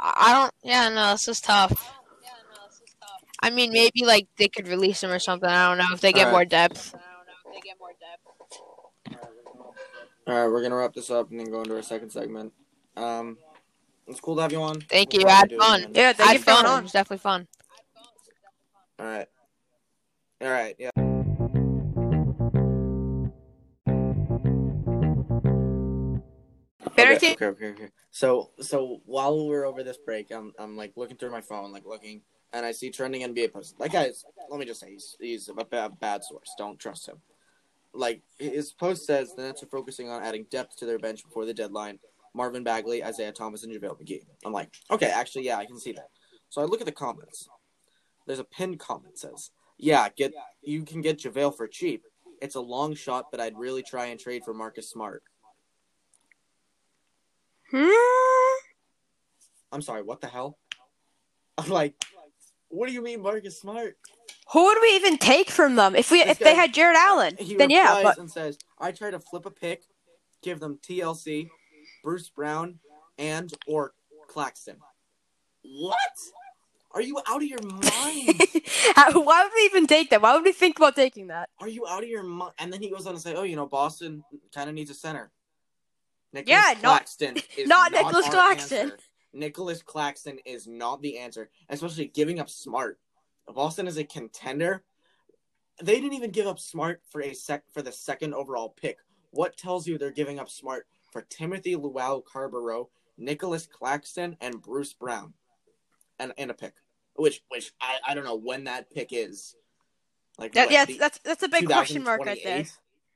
I I don't. Yeah, no, this is tough. I mean, maybe like they could release him or something. I don't know if they get Alright. more depth. I don't know, if they get more depth. All right, we're gonna wrap this up and then go into our second segment. Um, it's cool to have you on. Thank We'll you. probably Had fun. Yeah, I thank you had for fun. It was definitely fun. All right. All right. Yeah. Better okay, okay, okay, okay. So, so while we're over this break, I'm, I'm like looking through my phone, like looking, and I see trending NBA posts. That guy's, let me just say, he's, he's a bad, bad source. Don't trust him. Like his post says, the Nets are focusing on adding depth to their bench before the deadline. Marvin Bagley, Isaiah Thomas, and JaVale McGee. I'm like, okay, actually, yeah, I can see that. So I look at the comments. There's a pinned comment that says, "Yeah, get you can get JaVale for cheap. It's a long shot, but I'd really try and trade for Marcus Smart." Hmm? I'm sorry, what the hell? I'm like, what do you mean Marcus Smart? Who would we even take from them if we This if they had Jarrett Allen? Then yeah, but and says, I try to flip a pick, give them TLC, Bruce Brown, and or Claxton. What? Are you out of your mind? Why would we even take that? Why would we think about taking that? Are you out of your mind? And then he goes on to say, "Oh, you know, Boston kind of needs a center." Nicholas Yeah, not- is not not Nicholas Claxton. answer. Nicholas Claxton is not the answer, especially giving up Smart. Boston is a contender. They didn't even give up Smart for a sec for the second overall pick. What tells you they're giving up Smart for Timothé Luwawu-Cabarrot, Nicholas Claxton, and Bruce Brown, and and a pick, which which I, I don't know when that pick is. Like That, what, yeah, the- that's that's a big question mark right there.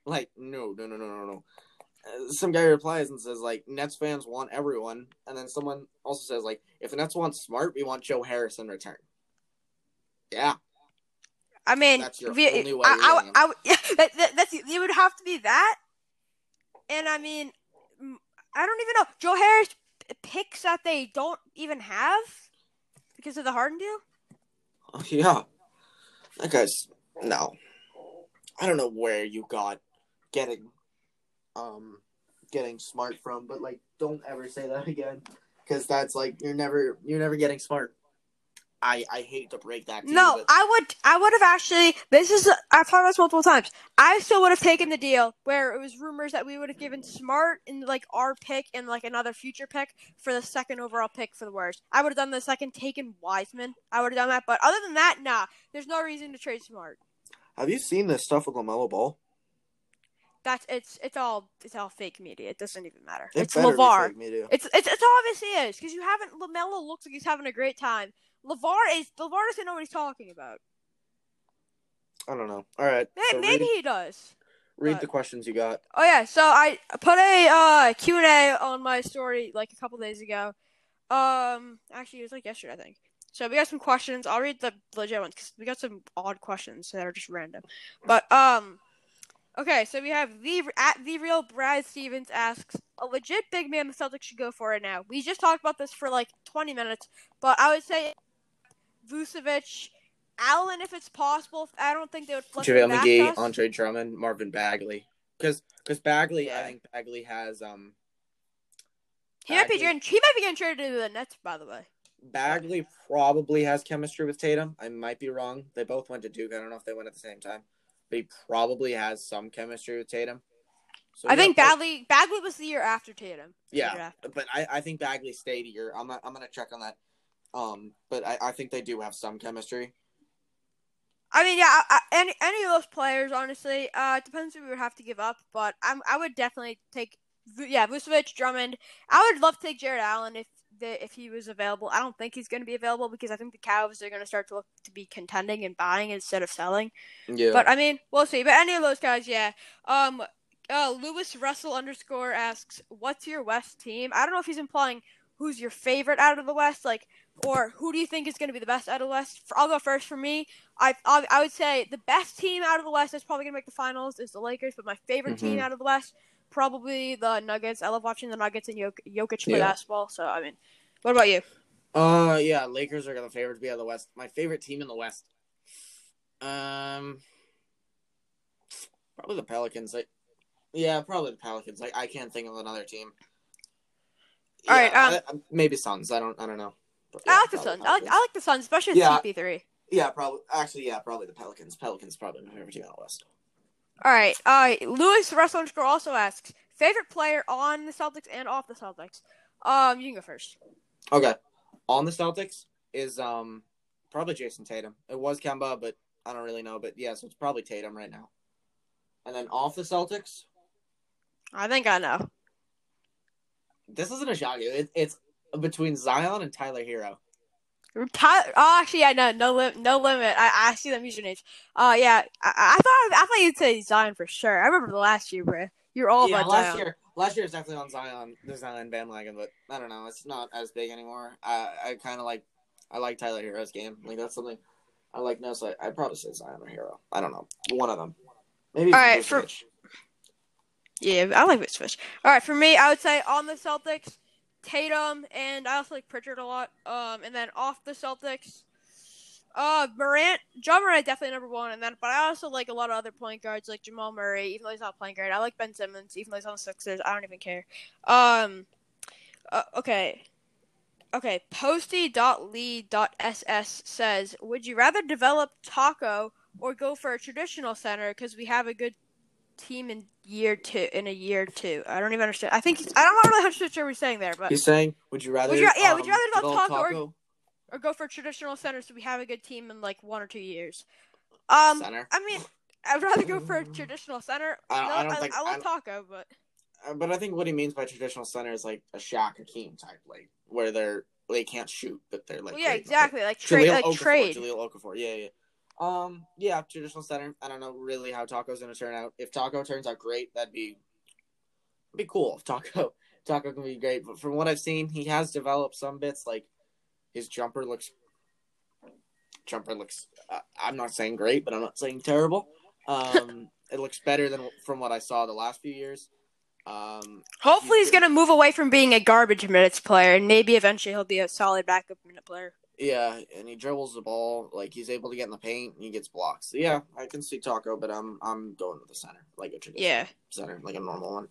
Like no no no no no no. Some guy replies and says like Nets fans want everyone, and then someone also says like if the Nets want smart, we want Joe Harris in return. Yeah, I mean, That's your we- only way I, you're I. I, yeah, that, that, that's it would have to be that. And I mean, I don't even know Joe Harris picks that they don't even have because of the Harden deal. yeah. That guy's no. I don't know where you got getting um getting smart from, but like don't ever say that again because that's like you're never you're never getting smart. I I hate to break that to you, No, but I would I would have actually this is I've talked about this multiple times. I still would have taken the deal where it was rumors that we would have given Smart in like our pick and like another future pick for the second overall pick for the Warriors. I would have done the second taken Wiseman. I would have done that, but other than that, nah. There's no reason to trade Smart. have you seen this stuff with Lamelo Ball? That's it's it's all it's all fake media. It doesn't even matter. It it's Lavar. It's it's it's obviously is because you haven't Lamelo looks like he's having a great time. Lavar is Lavar doesn't know what he's talking about. I don't know. All right, May- so Maybe read, he does. read but- the questions you got. Oh yeah, so I put a uh, Q&A on my story like a couple days ago. Um, actually, it was like yesterday, I think. So we got some questions. I'll read the legit ones because we got some odd questions that are just random. But um, okay, so we have the at the real Brad Stevens asks a legit big man the Celtics should go for it now. We just talked about this for like 20 minutes, but I would say Vucevic, Allen if it's possible. I don't think they would flip JaVale McGee. Andre Drummond, Marvin Bagley. Because because Bagley, I think Bagley has um He might be getting he might be getting traded to the Nets, by the way. Bagley probably has chemistry with Tatum. I might be wrong. They both went to Duke. I don't know if they went at the same time, he probably has some chemistry with Tatum. So I think Bagley Bagley was the year after Tatum. Yeah, but I, I think Bagley stayed a year. I'm not, I'm gonna check on that. Um, but I, I think they do have some chemistry. I mean, yeah, I, I, any any of those players, honestly, uh, it depends who we would have to give up, but I'm I would definitely take, yeah, Vucevic, Drummond. I would love to take Jarrett Allen if the, if he was available. I don't think he's going to be available because I think the Cavs are going to start to look to be contending and buying instead of selling. Yeah. But I mean, we'll see. But any of those guys, yeah. Um, uh, Lewis Russell underscore asks, "What's your West team?" I don't know if he's implying who's your favorite out of the West, like, or who do you think is going to be the best out of the West. For, I'll go first. For me, I, I I would say the best team out of the West that's probably going to make the finals is the Lakers, but my favorite team Mhm. out of the West probably the Nuggets. I love watching the Nuggets and Jok- Jokic play Yeah. basketball. So I mean, what about you? Uh, yeah, Lakers are the favorite to be out of the West. My favorite team in the West. Um, probably the Pelicans. Like, yeah, probably the Pelicans. Like, I can't think of another team. All right, Yeah, um, I- maybe Suns. I don't. I don't know. But, I like the Suns. I like, I like the Suns, especially Yeah. with CP3. Yeah, probably. Actually, yeah, probably the Pelicans. Pelicans probably my favorite team out the West. All right. Uh, Lewis Russell underscore also asks favorite player on the Celtics and off the Celtics. Um, you can go first. Okay, on the Celtics is um probably Jayson Tatum. It was Kemba, but I don't really know. But yeah, so it's probably Tatum right now. And then off the Celtics, I think I know. this isn't a shock. It, it's between Zion and Tyler Herro. Ty- oh, actually, yeah, no, no, lim- no limit. I, I see them usernames. Uh, yeah, I, I thought, I thought you'd say Zion for sure. I remember the last year, bro. You're all yeah, about last Zion. year, last year is definitely on Zion, the Zion bandwagon, but I don't know, it's not as big anymore. I, I kind of like, I like Tyler Herro's game. Like that's something I like now. So I, I'd probably say Zion or Herro. I don't know, one of them. Maybe. All right, for- Yeah, I like Vucevic. All right, for me, I would say on the Celtics, Tatum, and I also like Pritchard a lot. Um, and then off the Celtics, uh, Morant, Ja Morant definitely number one, and then but I also like a lot of other point guards like Jamal Murray, even though he's not playing great. I like Ben Simmons, even though he's on the Sixers. I don't even care. Um, uh, okay. Okay, posty.lee.ss says, Would you rather develop Tacko or go for a traditional center because we have a good team in year two in a year two. I don't even understand. I think I don't know really 100 sure what he's saying there, but He's saying, would you rather? Would you- yeah, would um, you rather develop develop Tacko or- or go for a traditional center so we have a good team in like one or two years. Um, center? I mean, I'd rather go for a traditional center. I- No, I don't think- I, I love don't- Tacko, but uh, but I think what he means by traditional center is like a Shaq Hakeem type, like where they're they can't shoot, but they're like Well, yeah, exactly. Like trade, Jahlil like Okafor, trade. Jahlil Okafor. Yeah, yeah. Um, yeah, traditional center. I don't know really how Tacko's gonna turn out. If Tacko turns out great, that'd be be cool. If Tacko Tacko can be great, but from what I've seen, he has developed some bits. Like his jumper looks jumper looks. Uh, I'm not saying great, but I'm not saying terrible. Um, it looks better than from what I saw the last few years. Um, Hopefully, he's gonna move away from being a garbage minutes player, and maybe eventually he'll be a solid backup minute player. Yeah, and he dribbles the ball like he's able to get in the paint. and He gets blocks. So, yeah, I can see Tacko, but I'm I'm going with the center, like a traditional Yeah. center, like a normal one.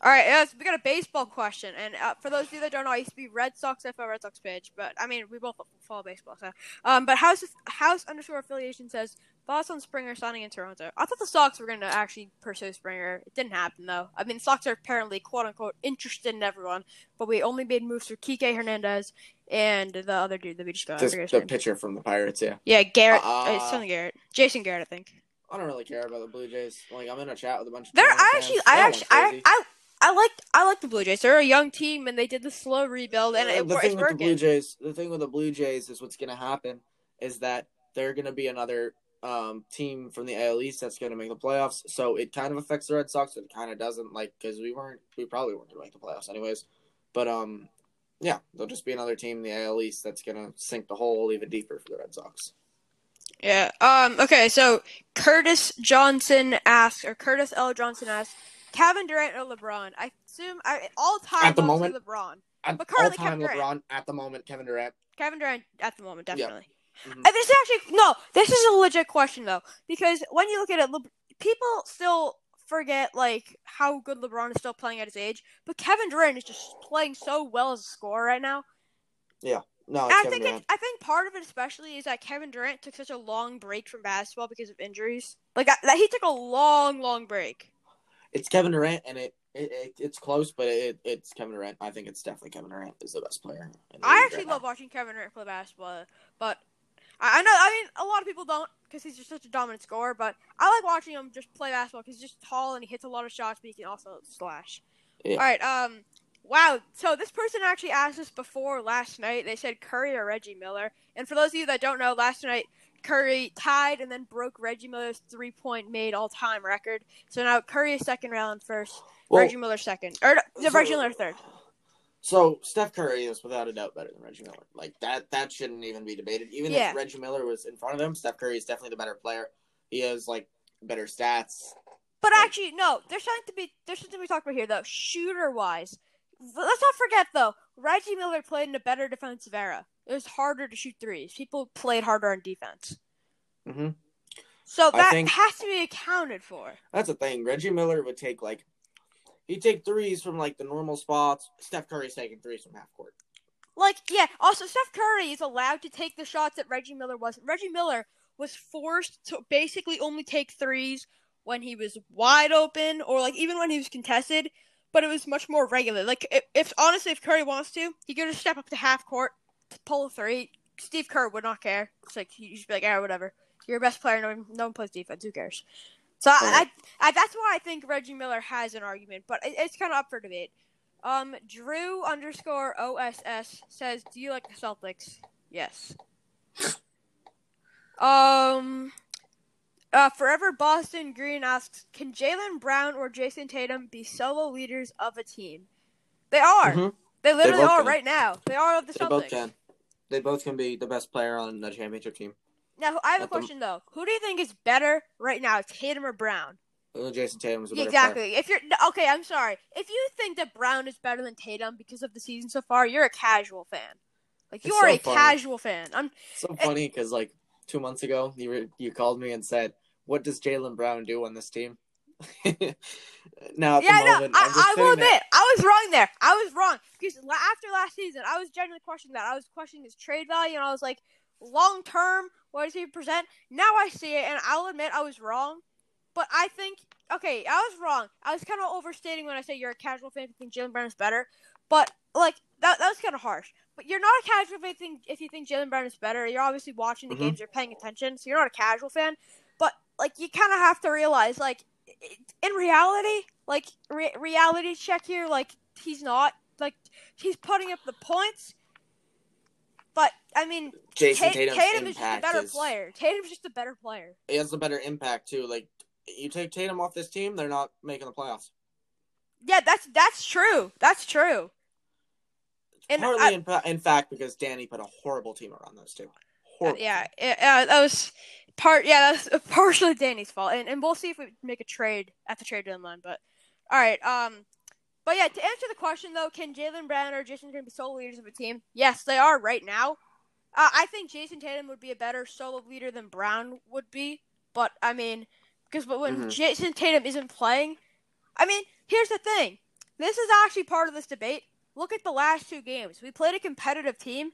All right, yes, we got a baseball question, and uh, for those of you that don't know, I used to be Red Sox FO Red Sox page, but I mean we both follow baseball, so um, but House House underscore affiliation says thoughts on Springer signing in Toronto. I thought the Sox were going to actually pursue Springer. It didn't happen though. I mean, the Sox are apparently quote unquote interested in everyone, but we only made moves for Kike Hernandez and the other dude that we just got. I This, the pitcher from the Pirates, yeah. Yeah, Garrett. Uh, Uh, it's something Garrett. Jason Garrett, I think. I don't really care about the Blue Jays. Like I'm in a chat with a bunch of. They're I actually, I actually, I. I, I like, I like the Blue Jays. They're a young team, and they did the slow rebuild, and it, the thing with the. Blue Jays, the thing with the Blue Jays is what's going to happen is that they're going to be another um, team from the AL East that's going to make the playoffs. So it kind of affects the Red Sox. It kind of doesn't, like because we weren't, we probably weren't going to make the playoffs anyways. But um, yeah, they'll just be another team in the AL East that's going to sink the hole even deeper for the Red Sox. Yeah. Um. Okay. So Curtis Johnson asks, or Curtis L. Johnson asks, Kevin Durant or LeBron? I assume I, all time At the moment- LeBron. At But all currently time, Kevin Durant. LeBron at the moment, Kevin Durant. Kevin Durant at the moment, definitely. Mhm. And this is actually no. This is a legit question though, because when you look at it, Le- people still forget like how good LeBron is still playing at his age, but Kevin Durant is just playing so well as a scorer right now. Yeah. No, I Kevin think it, I think part of it especially is that Kevin Durant took such a long break from basketball because of injuries. Like that, that he took a long, long break. It's Kevin Durant, and it, it, it it's close, but it, it's Kevin Durant. I think it's definitely Kevin Durant is the best player. the I actually right love now. watching Kevin Durant play basketball, but I, I know I mean a lot of people don't because he's just such a dominant scorer. But I like watching him just play basketball because he's just tall and he hits a lot of shots, but he can also slash. Yeah. All right, um, wow. So this person actually asked us before last night. They said Curry or Reggie Miller, and for those of you that don't know, last night. Curry tied and then broke Reggie Miller's three point made all time record. So now Curry is second round first, Well, Reggie Miller second. Or no, so- Reggie Miller third. So Steph Curry is without a doubt better than Reggie Miller. Like that that shouldn't even be debated. Even Yeah. if Reggie Miller was in front of him, Steph Curry is definitely the better player. He has like better stats. But Like- actually, no. There's something to be there's something to be talked about here though. Shooter wise, let's not forget though. Reggie Miller played in a better defensive era. It was harder to shoot threes. People played harder on defense. hmm So that think- has to be accounted for. That's the thing. Reggie Miller would take like he'd take threes from like the normal spots. Steph Curry's taking threes from half court. Like, yeah. Also, Steph Curry is allowed to take the shots that Reggie Miller wasn't. Reggie Miller was forced to basically only take threes when he was wide open, or like even when he was contested. But it was much more regular. Like, if, if honestly, if Curry wants to, he could just step up to half court to pull a three. Steve Kerr would not care. It's like he'd just be like, "Ah, whatever. You're a best player. No one, no one plays defense. Who cares?" So I, I, I, that's why I think Reggie Miller has an argument, but it, it's kind of up for debate. Um, Drew underscore OSS says, "Do you like the Celtics?" Yes. Um, uh, Forever Boston Green asks, "Can Jaylen Brown or Jayson Tatum be solo leaders of a team?" They are. Mhm. They literally both are can. right now. They are of the They Celtics. both can. They both can be the best player on the championship team. Now, I have a At the- question though. Who do you think is better right now, Tatum or Brown? Uh, Jayson Tatum's a Yeah, better player. exactly. If you're okay, I'm sorry. If you think that Brown is better than Tatum because of the season so far, you're a casual fan. Like you It's are so a funny. casual fan. I'm So funny because like two months ago, you were, you called me and said, "What does Jaylen Brown do on this team?" now at yeah, the no, moment, I'm I, I will sitting there- admit, I was wrong there. I was wrong because after last season, I was genuinely questioning that. I was questioning his trade value, and I was like, long term, what does he present? Now I see it, and I'll admit I was wrong. But I think, okay, I was wrong. I was kind of overstating when I say you're a casual fan if you think Jaylen Brown is better. But like that, that was kind of harsh. But you're not a casual fan if you think, if you think Jaylen Brown is better. You're obviously watching the Mhm. games, you're paying attention, so you're not a casual fan. But like you kind of have to realize, like in reality, like re- reality check here, like he's not like he's putting up the points. But I mean, Jayson Tatum is just a better is player. Tatum's just a better player. he has a better impact too. Like you take Tatum off this team, they're not making the playoffs. Yeah, that's that's true. That's true. And Partly, I- in, in fact, because Danny put a horrible team around those two. Horrible. yeah, yeah, yeah, that was part. Yeah, that's partially Danny's fault, and and we'll see if we make a trade at the trade deadline. But all right, um, but yeah, to answer the question though, can Jaylen Brown or Jayson Tatum be solo leaders of a team? Yes, they are right now. Uh, I think Jayson Tatum would be a better solo leader than Brown would be, but I mean, because but when Mhm. Jayson Tatum isn't playing, I mean, here's the thing. This is actually part of this debate. Look at the last two games. We played a competitive team.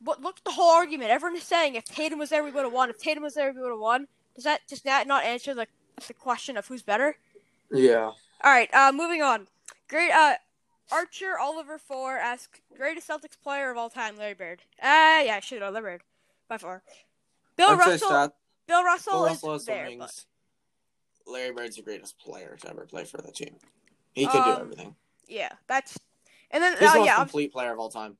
But look at the whole argument. Everyone is saying if Tatum was there, we would have won. If Tatum was there, we would have won. Does that does that not answer the the question of who's better? Yeah. All right, uh, moving on. Great. Uh, Archer Oliver Four asks greatest Celtics player of all time, Larry Bird. Ah, uh, yeah, shoot, Larry Bird by far. Bill I'd Russell. Bill Russell, Bill Russell is there, but. Larry Bird's the greatest player to ever play for the team. He can Um, do everything. yeah, that's. And then, He's uh, the most yeah, complete player of all time.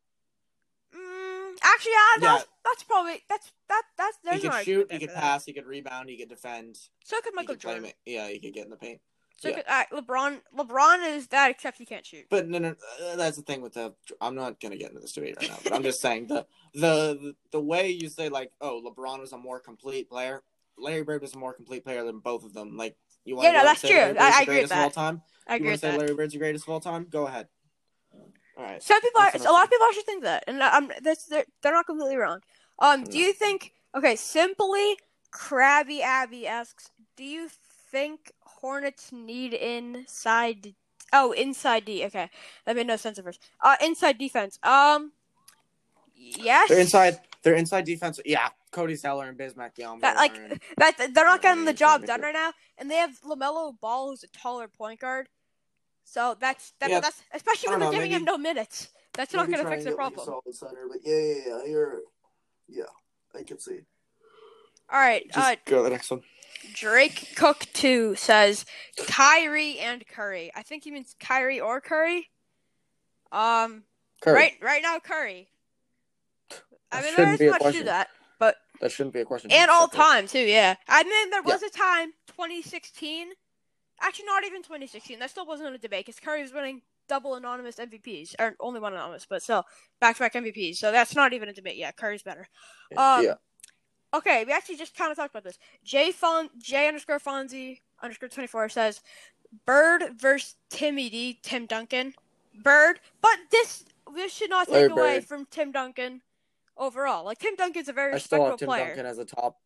mm, actually, yeah, that's, that's probably that's that that's there's he could shoot, he could that. pass, he could rebound, he could defend. So could Michael could Jordan. yeah, he could get in the paint. So yeah. uh, LeBron. LeBron is that, except he can't shoot. But no, no, uh, that's the thing with the. I'm not gonna get into this debate right now, but I'm just saying the the the way you say like, oh, LeBron was a more complete player. Larry Bird was a more complete player than both of them. Like you want Yeah, to no, that's true. I- I agree with of all that. time. I you agree want with to say that. Larry Bird's the greatest of all time? Go ahead. All right. Some people, are, a lot of people actually think that, and um, that's they're, they're not completely wrong. Um, do you think? Okay, simply, Krabby Abby asks, do you think Hornets need inside? Oh, inside D. Okay, that made no sense at first. Uh, inside defense. Um, yes. They're inside. They're inside defense. Yeah, Cody Zeller and Bismack Biyombo. That, like in- that, they're not getting the job done right now, and they have Lamelo Ball, who's a taller point guard. So that's that, Yeah, that's especially when they're know, giving him no minutes. That's not going to fix the problem. solid center, but yeah, yeah, yeah, you're, yeah, I can see. All right, uh, go to the next one. Drake Cook two says Kyrie and Curry. I think he means Kyrie or Curry. Um, Curry. right, right now Curry. I mean, there is much to that, but That shouldn't be a question. and all time too. Yeah, I mean, there was a time 2016. Actually, not even 2016. That still wasn't a debate because Curry was winning double anonymous MVPs, or only one anonymous, but still back to back MVPs. So that's not even a debate. Yeah, Curry's better. Um, yeah. Okay, we actually just kind of talked about this. J Fon J underscore Fonzie underscore twenty four says Bird versus Timmy D, Tim Duncan. Bird, but this this should not take Larry away Bird. from Tim Duncan overall. Like Tim Duncan's a very I still respectable have Tim player. Duncan as a top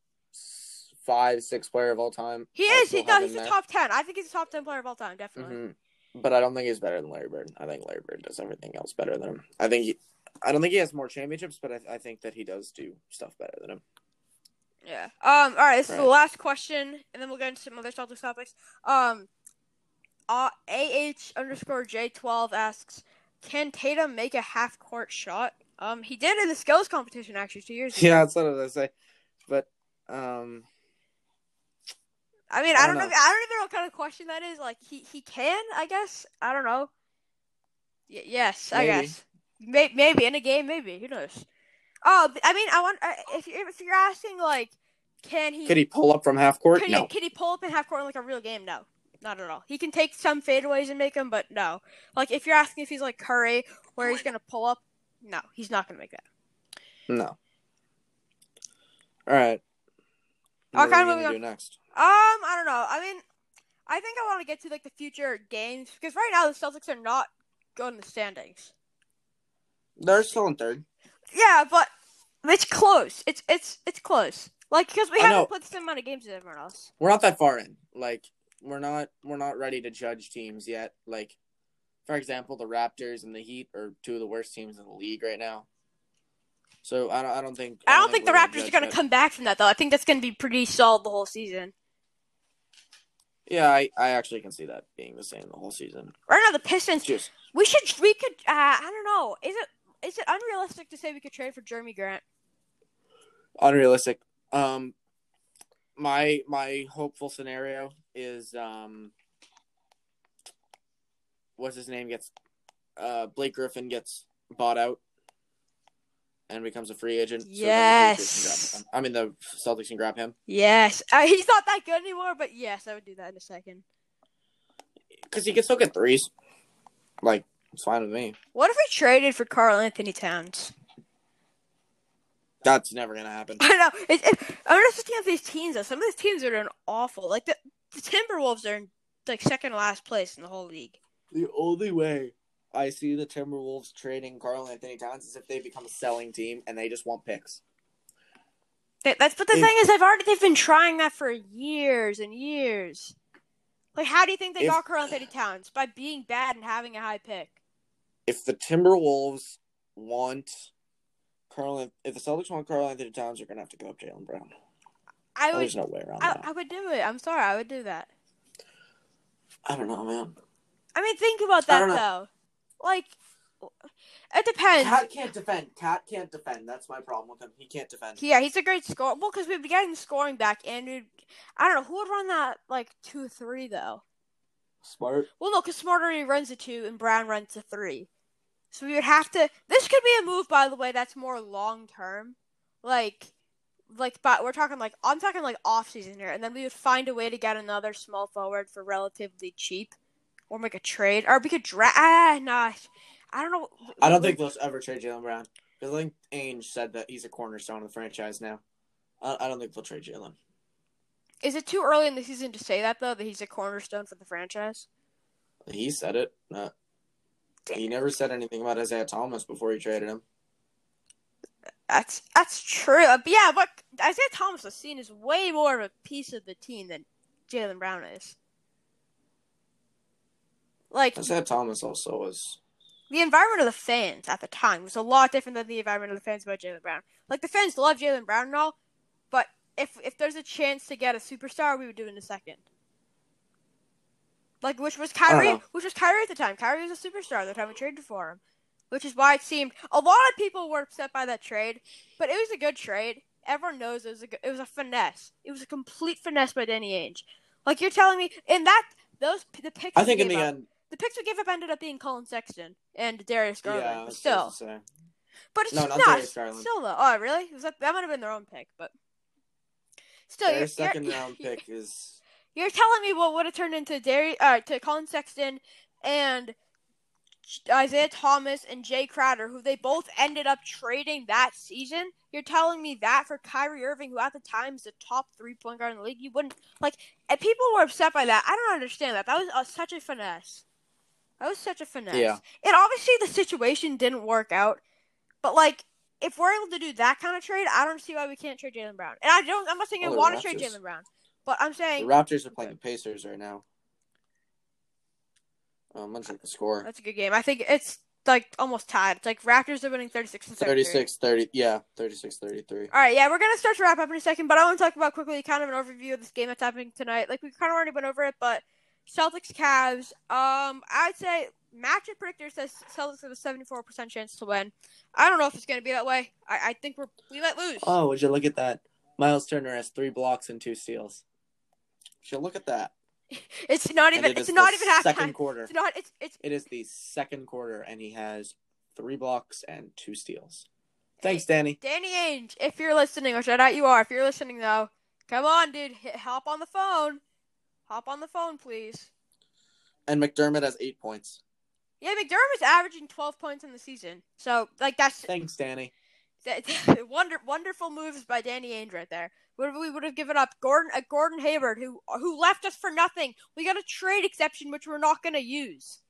five, six player of all time. He I is. He does. He's a there. top ten. I think he's a top ten player of all time. Definitely. Mhm. But I don't think he's better than Larry Bird. I think Larry Bird does everything else better than him. I think he, I don't think he has more championships, but I, I think that he does do stuff better than him. Yeah. Um. All right. This is the last question, and then we'll get into some other Celtics topics. Um. Uh, ah underscore J twelve asks, can Tatum make a half court shot? Um, he did in the skills competition actually two years ago. Yeah, that's what I was say. But um, I mean, I I don't know. I don't even know what kind of question that is. Like, he he can, I guess. I don't know. Y- yes, I guess. May- maybe in a game, maybe who knows? Oh, I mean, I want uh, if you if you're asking like, can he could he pull up from half court? Could, no. he, could he pull up in half court in like a real game? No, not at all. He can take some fadeaways and make them, but no. Like if you're asking if he's like Curry, where he's gonna pull up, no, he's not gonna make that. No. All right. What are kind we of gonna moving do next? Um, I don't know. I mean, I think I want to get to like the future games because right now the Celtics are not good in the standings. They're still in third. Yeah, but it's close. It's it's it's close. Like because we I haven't know. put the same amount of games as everyone else. We're not that far in. Like we're not we're not ready to judge teams yet. Like for example, the Raptors and the Heat are two of the worst teams in the league right now. So I don't I don't think I don't think the Raptors are gonna come back from that though. I think that's gonna be pretty solid the whole season. Yeah, I, I actually can see that being the same the whole season. Right now the Pistons Just We should. We could. Uh, I don't know. Is it? Is it unrealistic to say we could trade for Jerami Grant? unrealistic. Um my my hopeful scenario is um what's his name gets uh Blake Griffin gets bought out and becomes a free agent. so then the Patriots Yes. him. I mean the Celtics can grab him Yes, uh, he's not that good anymore, but yes, I would do that in a second. because he can still get threes. Like it's fine with me. What if we traded for Karl-Anthony Towns? That's never gonna happen. I know. It, it, I'm just looking at these teams. Though. Some of these teams are doing awful. Like the, the Timberwolves are in like second last place in the whole league. The only way I see the Timberwolves trading Karl-Anthony Towns is if they become a selling team and they just want picks. That, that's but the If- thing is, they've already they've been trying that for years and years. Like, how do you think they If- got Karl-Anthony Towns by being bad and having a high pick? If the Timberwolves want Karl, if the Celtics want Karl-Anthony Towns, they're gonna have to go up Jaylen Brown. I Oh, would, There's no way around I, that. I would do it. I'm sorry, I would do that. I don't know, man. I mean, think about that though. Like, it depends. KAT can't defend. KAT can't defend. That's my problem with him. He can't defend. Yeah, he's a great scorer. Well, because we'd be getting scoring back, and I don't know who would run that like two three though. Smart. Well, no, because Smart already runs a two and Brown runs a three, so we would have to. This could be a move, by the way, that's more long term, like, like, but we're talking like I'm talking like off season here, and then we would find a way to get another small forward for relatively cheap, or make a trade, or we could draft. Ah, nah, I don't know. I don't think they'll ever trade Jaylen Brown. Because I think Ainge said that he's a cornerstone of the franchise now. I, I don't think they'll trade Jaylen. Is it too early in the season to say that though? That he's a cornerstone for the franchise. He said it. Uh, he never said anything about Isaiah Thomas before he traded him. That's that's true. Uh, But yeah, but Isaiah Thomas was seen as way more of a piece of the team than Jaylen Brown is. Like Isaiah Thomas also was. the environment of the fans at the time was a lot different than the environment of the fans about Jaylen Brown. Like the fans love Jaylen Brown and all, if if there's a chance to get a superstar, we would do it in a second. Like which was Kyrie, know. which was Kyrie at the time. Kyrie was a superstar at the time we traded for him, which is why it seemed a lot of people were upset by that trade, but it was a good trade. Everyone knows it was a good, it was a finesse. It was a complete finesse by Danny Ainge. Like you're telling me in that those the picks. I think in the up- end. the picks we gave up ended up being Collin Sexton and Darius Garland. Yeah, but still, supposed to say. but it's No, not not. Darius Garland. Still though. Oh, really? Was that that might have been their own pick, but still, Their you're, second you're, round pick is. You're telling me what would have turned into Darius, uh, to Collin Sexton and Isaiah Thomas and Jae Crowder, who they both ended up trading that season. You're telling me that for Kyrie Irving, who at the time is the top three point guard in the league, you wouldn't like. And people were upset by that. I don't understand that. That was uh, such a finesse. That was such a finesse. Yeah. And obviously the situation didn't work out, but like. If we're able to do that kind of trade, I don't see why we can't trade Jaylen Brown. And I don't. I'm not saying I Oh, want to trade. Jaylen Brown, but I'm saying The Raptors are playing the Pacers right now. Oh, I'm gonna check the score. That's a good game. I think it's like almost tied. It's like Raptors are winning 36 and 33. 36 30. Yeah, 36 33. All right, yeah, we're gonna start to wrap up in a second, but I want to talk about quickly kind of an overview of this game that's happening tonight. Like we kind of already went over it, but Celtics Cavs. Um, I'd say matchup predictor says Celtics have a 74 percent chance to win. I don't know if it's gonna be that way. I, I think we're we might lose. Oh, would you look at that? Miles Turner has three blocks and two steals. Would you look at that? it's not even. it It's not the even half second quarter. It's not. It's it's. It is the second quarter, and he has three blocks and two steals. Thanks, Danny. Danny Ainge, if you're listening, which I doubt you are, if you're listening though, come on, dude, hit, hop on the phone. Hop on the phone, please. And McDermott has eight points. Yeah, McDermott McDermott's averaging 12 points in the season. So, like, that's Thanks, Danny. that, wonder, wonderful moves by Danny Ainge right there. Would we would have given up Gordon uh, Gordon Hayward, who who left us for nothing. We got a trade exception, which we're not going to use.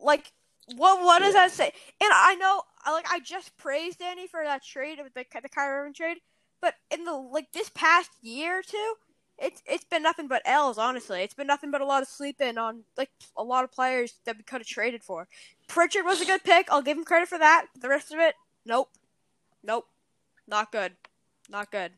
Like, what what does Yeah. that say? And I know, like, I just praised Danny for that trade with the the Kyrie Irving trade, but in the like this past year or two, it's it's been nothing but L's. Honestly, it's been nothing but a lot of sleeping on like a lot of players that we could have traded for. Pritchard was a good pick. I'll give him credit for that. The rest of it, nope, nope, not good, not good.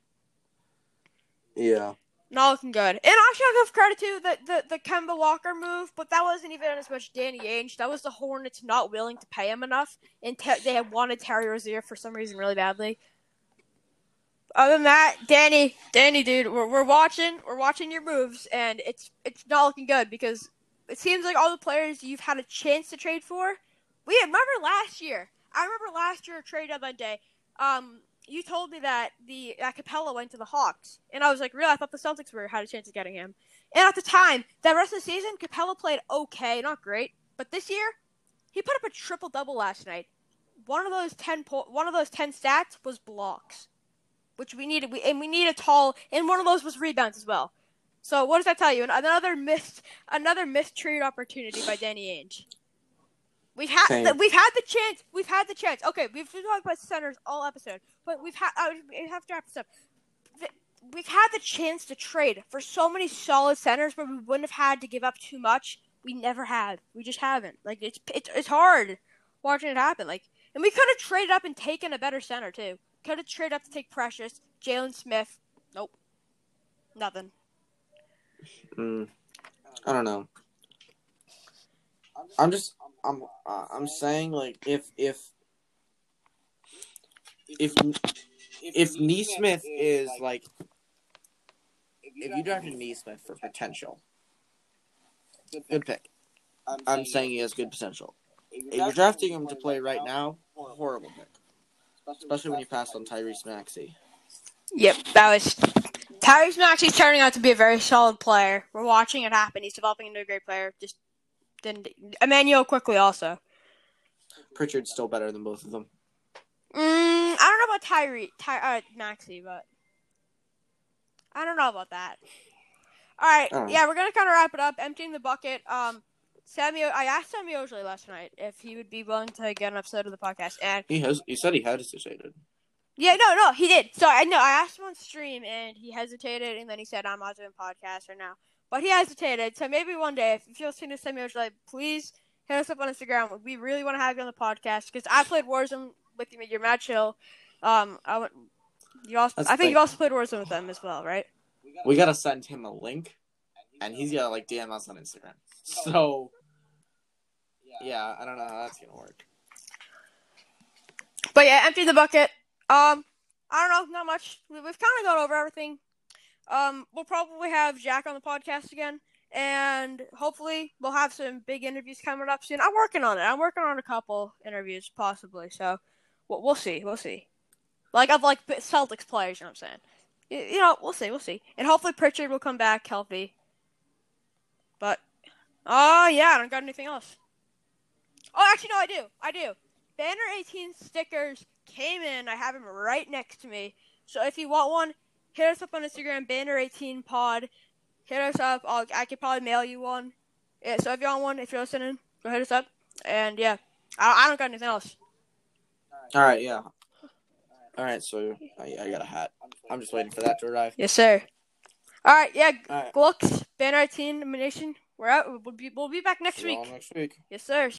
Yeah. Not looking good. And actually, I'll give credit to the, the, the Kemba Walker move, but that wasn't even as much Danny Ainge. That was the Hornets not willing to pay him enough, and te- they had wanted Terry Rozier for some reason really badly. Other than that, Danny, Danny, dude, we're, we're watching, we're watching your moves, and it's it's not looking good because it seems like all the players you've had a chance to trade for. We remember last year. I remember last year trade deadline day. Um, you told me that the that Capela went to the Hawks, and I was like, really? I thought the Celtics were had a chance of getting him. And at the time, that rest of the season, Capela played okay, not great, but this year, he put up a triple double last night. One of those ten po- one of those ten stats was blocks, which we needed. We and we need a tall, and one of those was rebounds as well. So what does that tell you? Another missed another missed trade opportunity by Danny Ainge. We've had the, we've had the chance. We've had the chance. Okay, we've been talking about centers all episode, but we've had. Uh, we have to wrap this up. We've had the chance to trade for so many solid centers, where we wouldn't have had to give up too much. We never have. We just haven't. Like it's it's it's hard watching it happen. Like, and we could have traded up and taken a better center too. Could have traded up to take Precious, Jalen Smith. Nope, nothing. Mm, I don't know. I'm just I'm uh, I'm saying like if if if if Nesmith is like if you drafted Nesmith for potential, good pick. I'm saying he has good potential. If you're drafting him to play right now, horrible pick. Especially when you passed on Tyrese Maxey. Yep, that was Tyrese Maxey's turning out to be a very solid player. We're watching it happen. He's developing into a great player. Just didn't Immanuel Quickley also. Pritchard's still better than both of them. Mm, I don't know about Tyree, Ty, uh, Maxey, but I don't know about that. All right, All right. yeah, we're gonna kind of wrap it up. Emptying the bucket. Um, Sammy, I asked Sammy Osley last night if he would be willing to get an episode of the podcast, and He has. He said he had hesitated. yeah, no, no, he did. So I know I asked him on stream, and he hesitated, and then he said, "I'm not doing podcast right now." But he hesitated. So maybe one day, if you're listening to Sammy Osley, please hit us up on Instagram. We really want to have you on the podcast because I played Warzone with you. You're mad chill. Um, I went. You also, That's I think you also played Warzone with them as well, right? We gotta send him a link, and he's gotta like DM us on Instagram. So, yeah, I don't know how that's gonna work. But yeah, empty the bucket. Um, I don't know, not much. We, we've kind of gone over everything. Um, we'll probably have Jack on the podcast again, and hopefully we'll have some big interviews coming up soon. I'm working on it. I'm working on a couple interviews possibly. So we'll, we'll see. We'll see. Like of like Celtics players, you know what I'm saying? You, you know, we'll see. We'll see. And hopefully Pritchard will come back healthy. But oh yeah, I don't got anything else. Oh, actually, no, I do. I do. Banner 18 stickers came in. I have them right next to me. So if you want one, hit us up on Instagram, Banner 18 Pod. Hit us up. I'll, I could probably mail you one. Yeah, so if you want one, if you're listening, go hit us up. And yeah, I, I don't got anything else. All right, yeah. All right, so I, I got a hat. I'm just waiting for that to arrive. Yes, sir. All right, yeah, All right, Glux, Banner 18 Nation. We're out. We'll be, we'll be back next see week. next week. Yes, sir.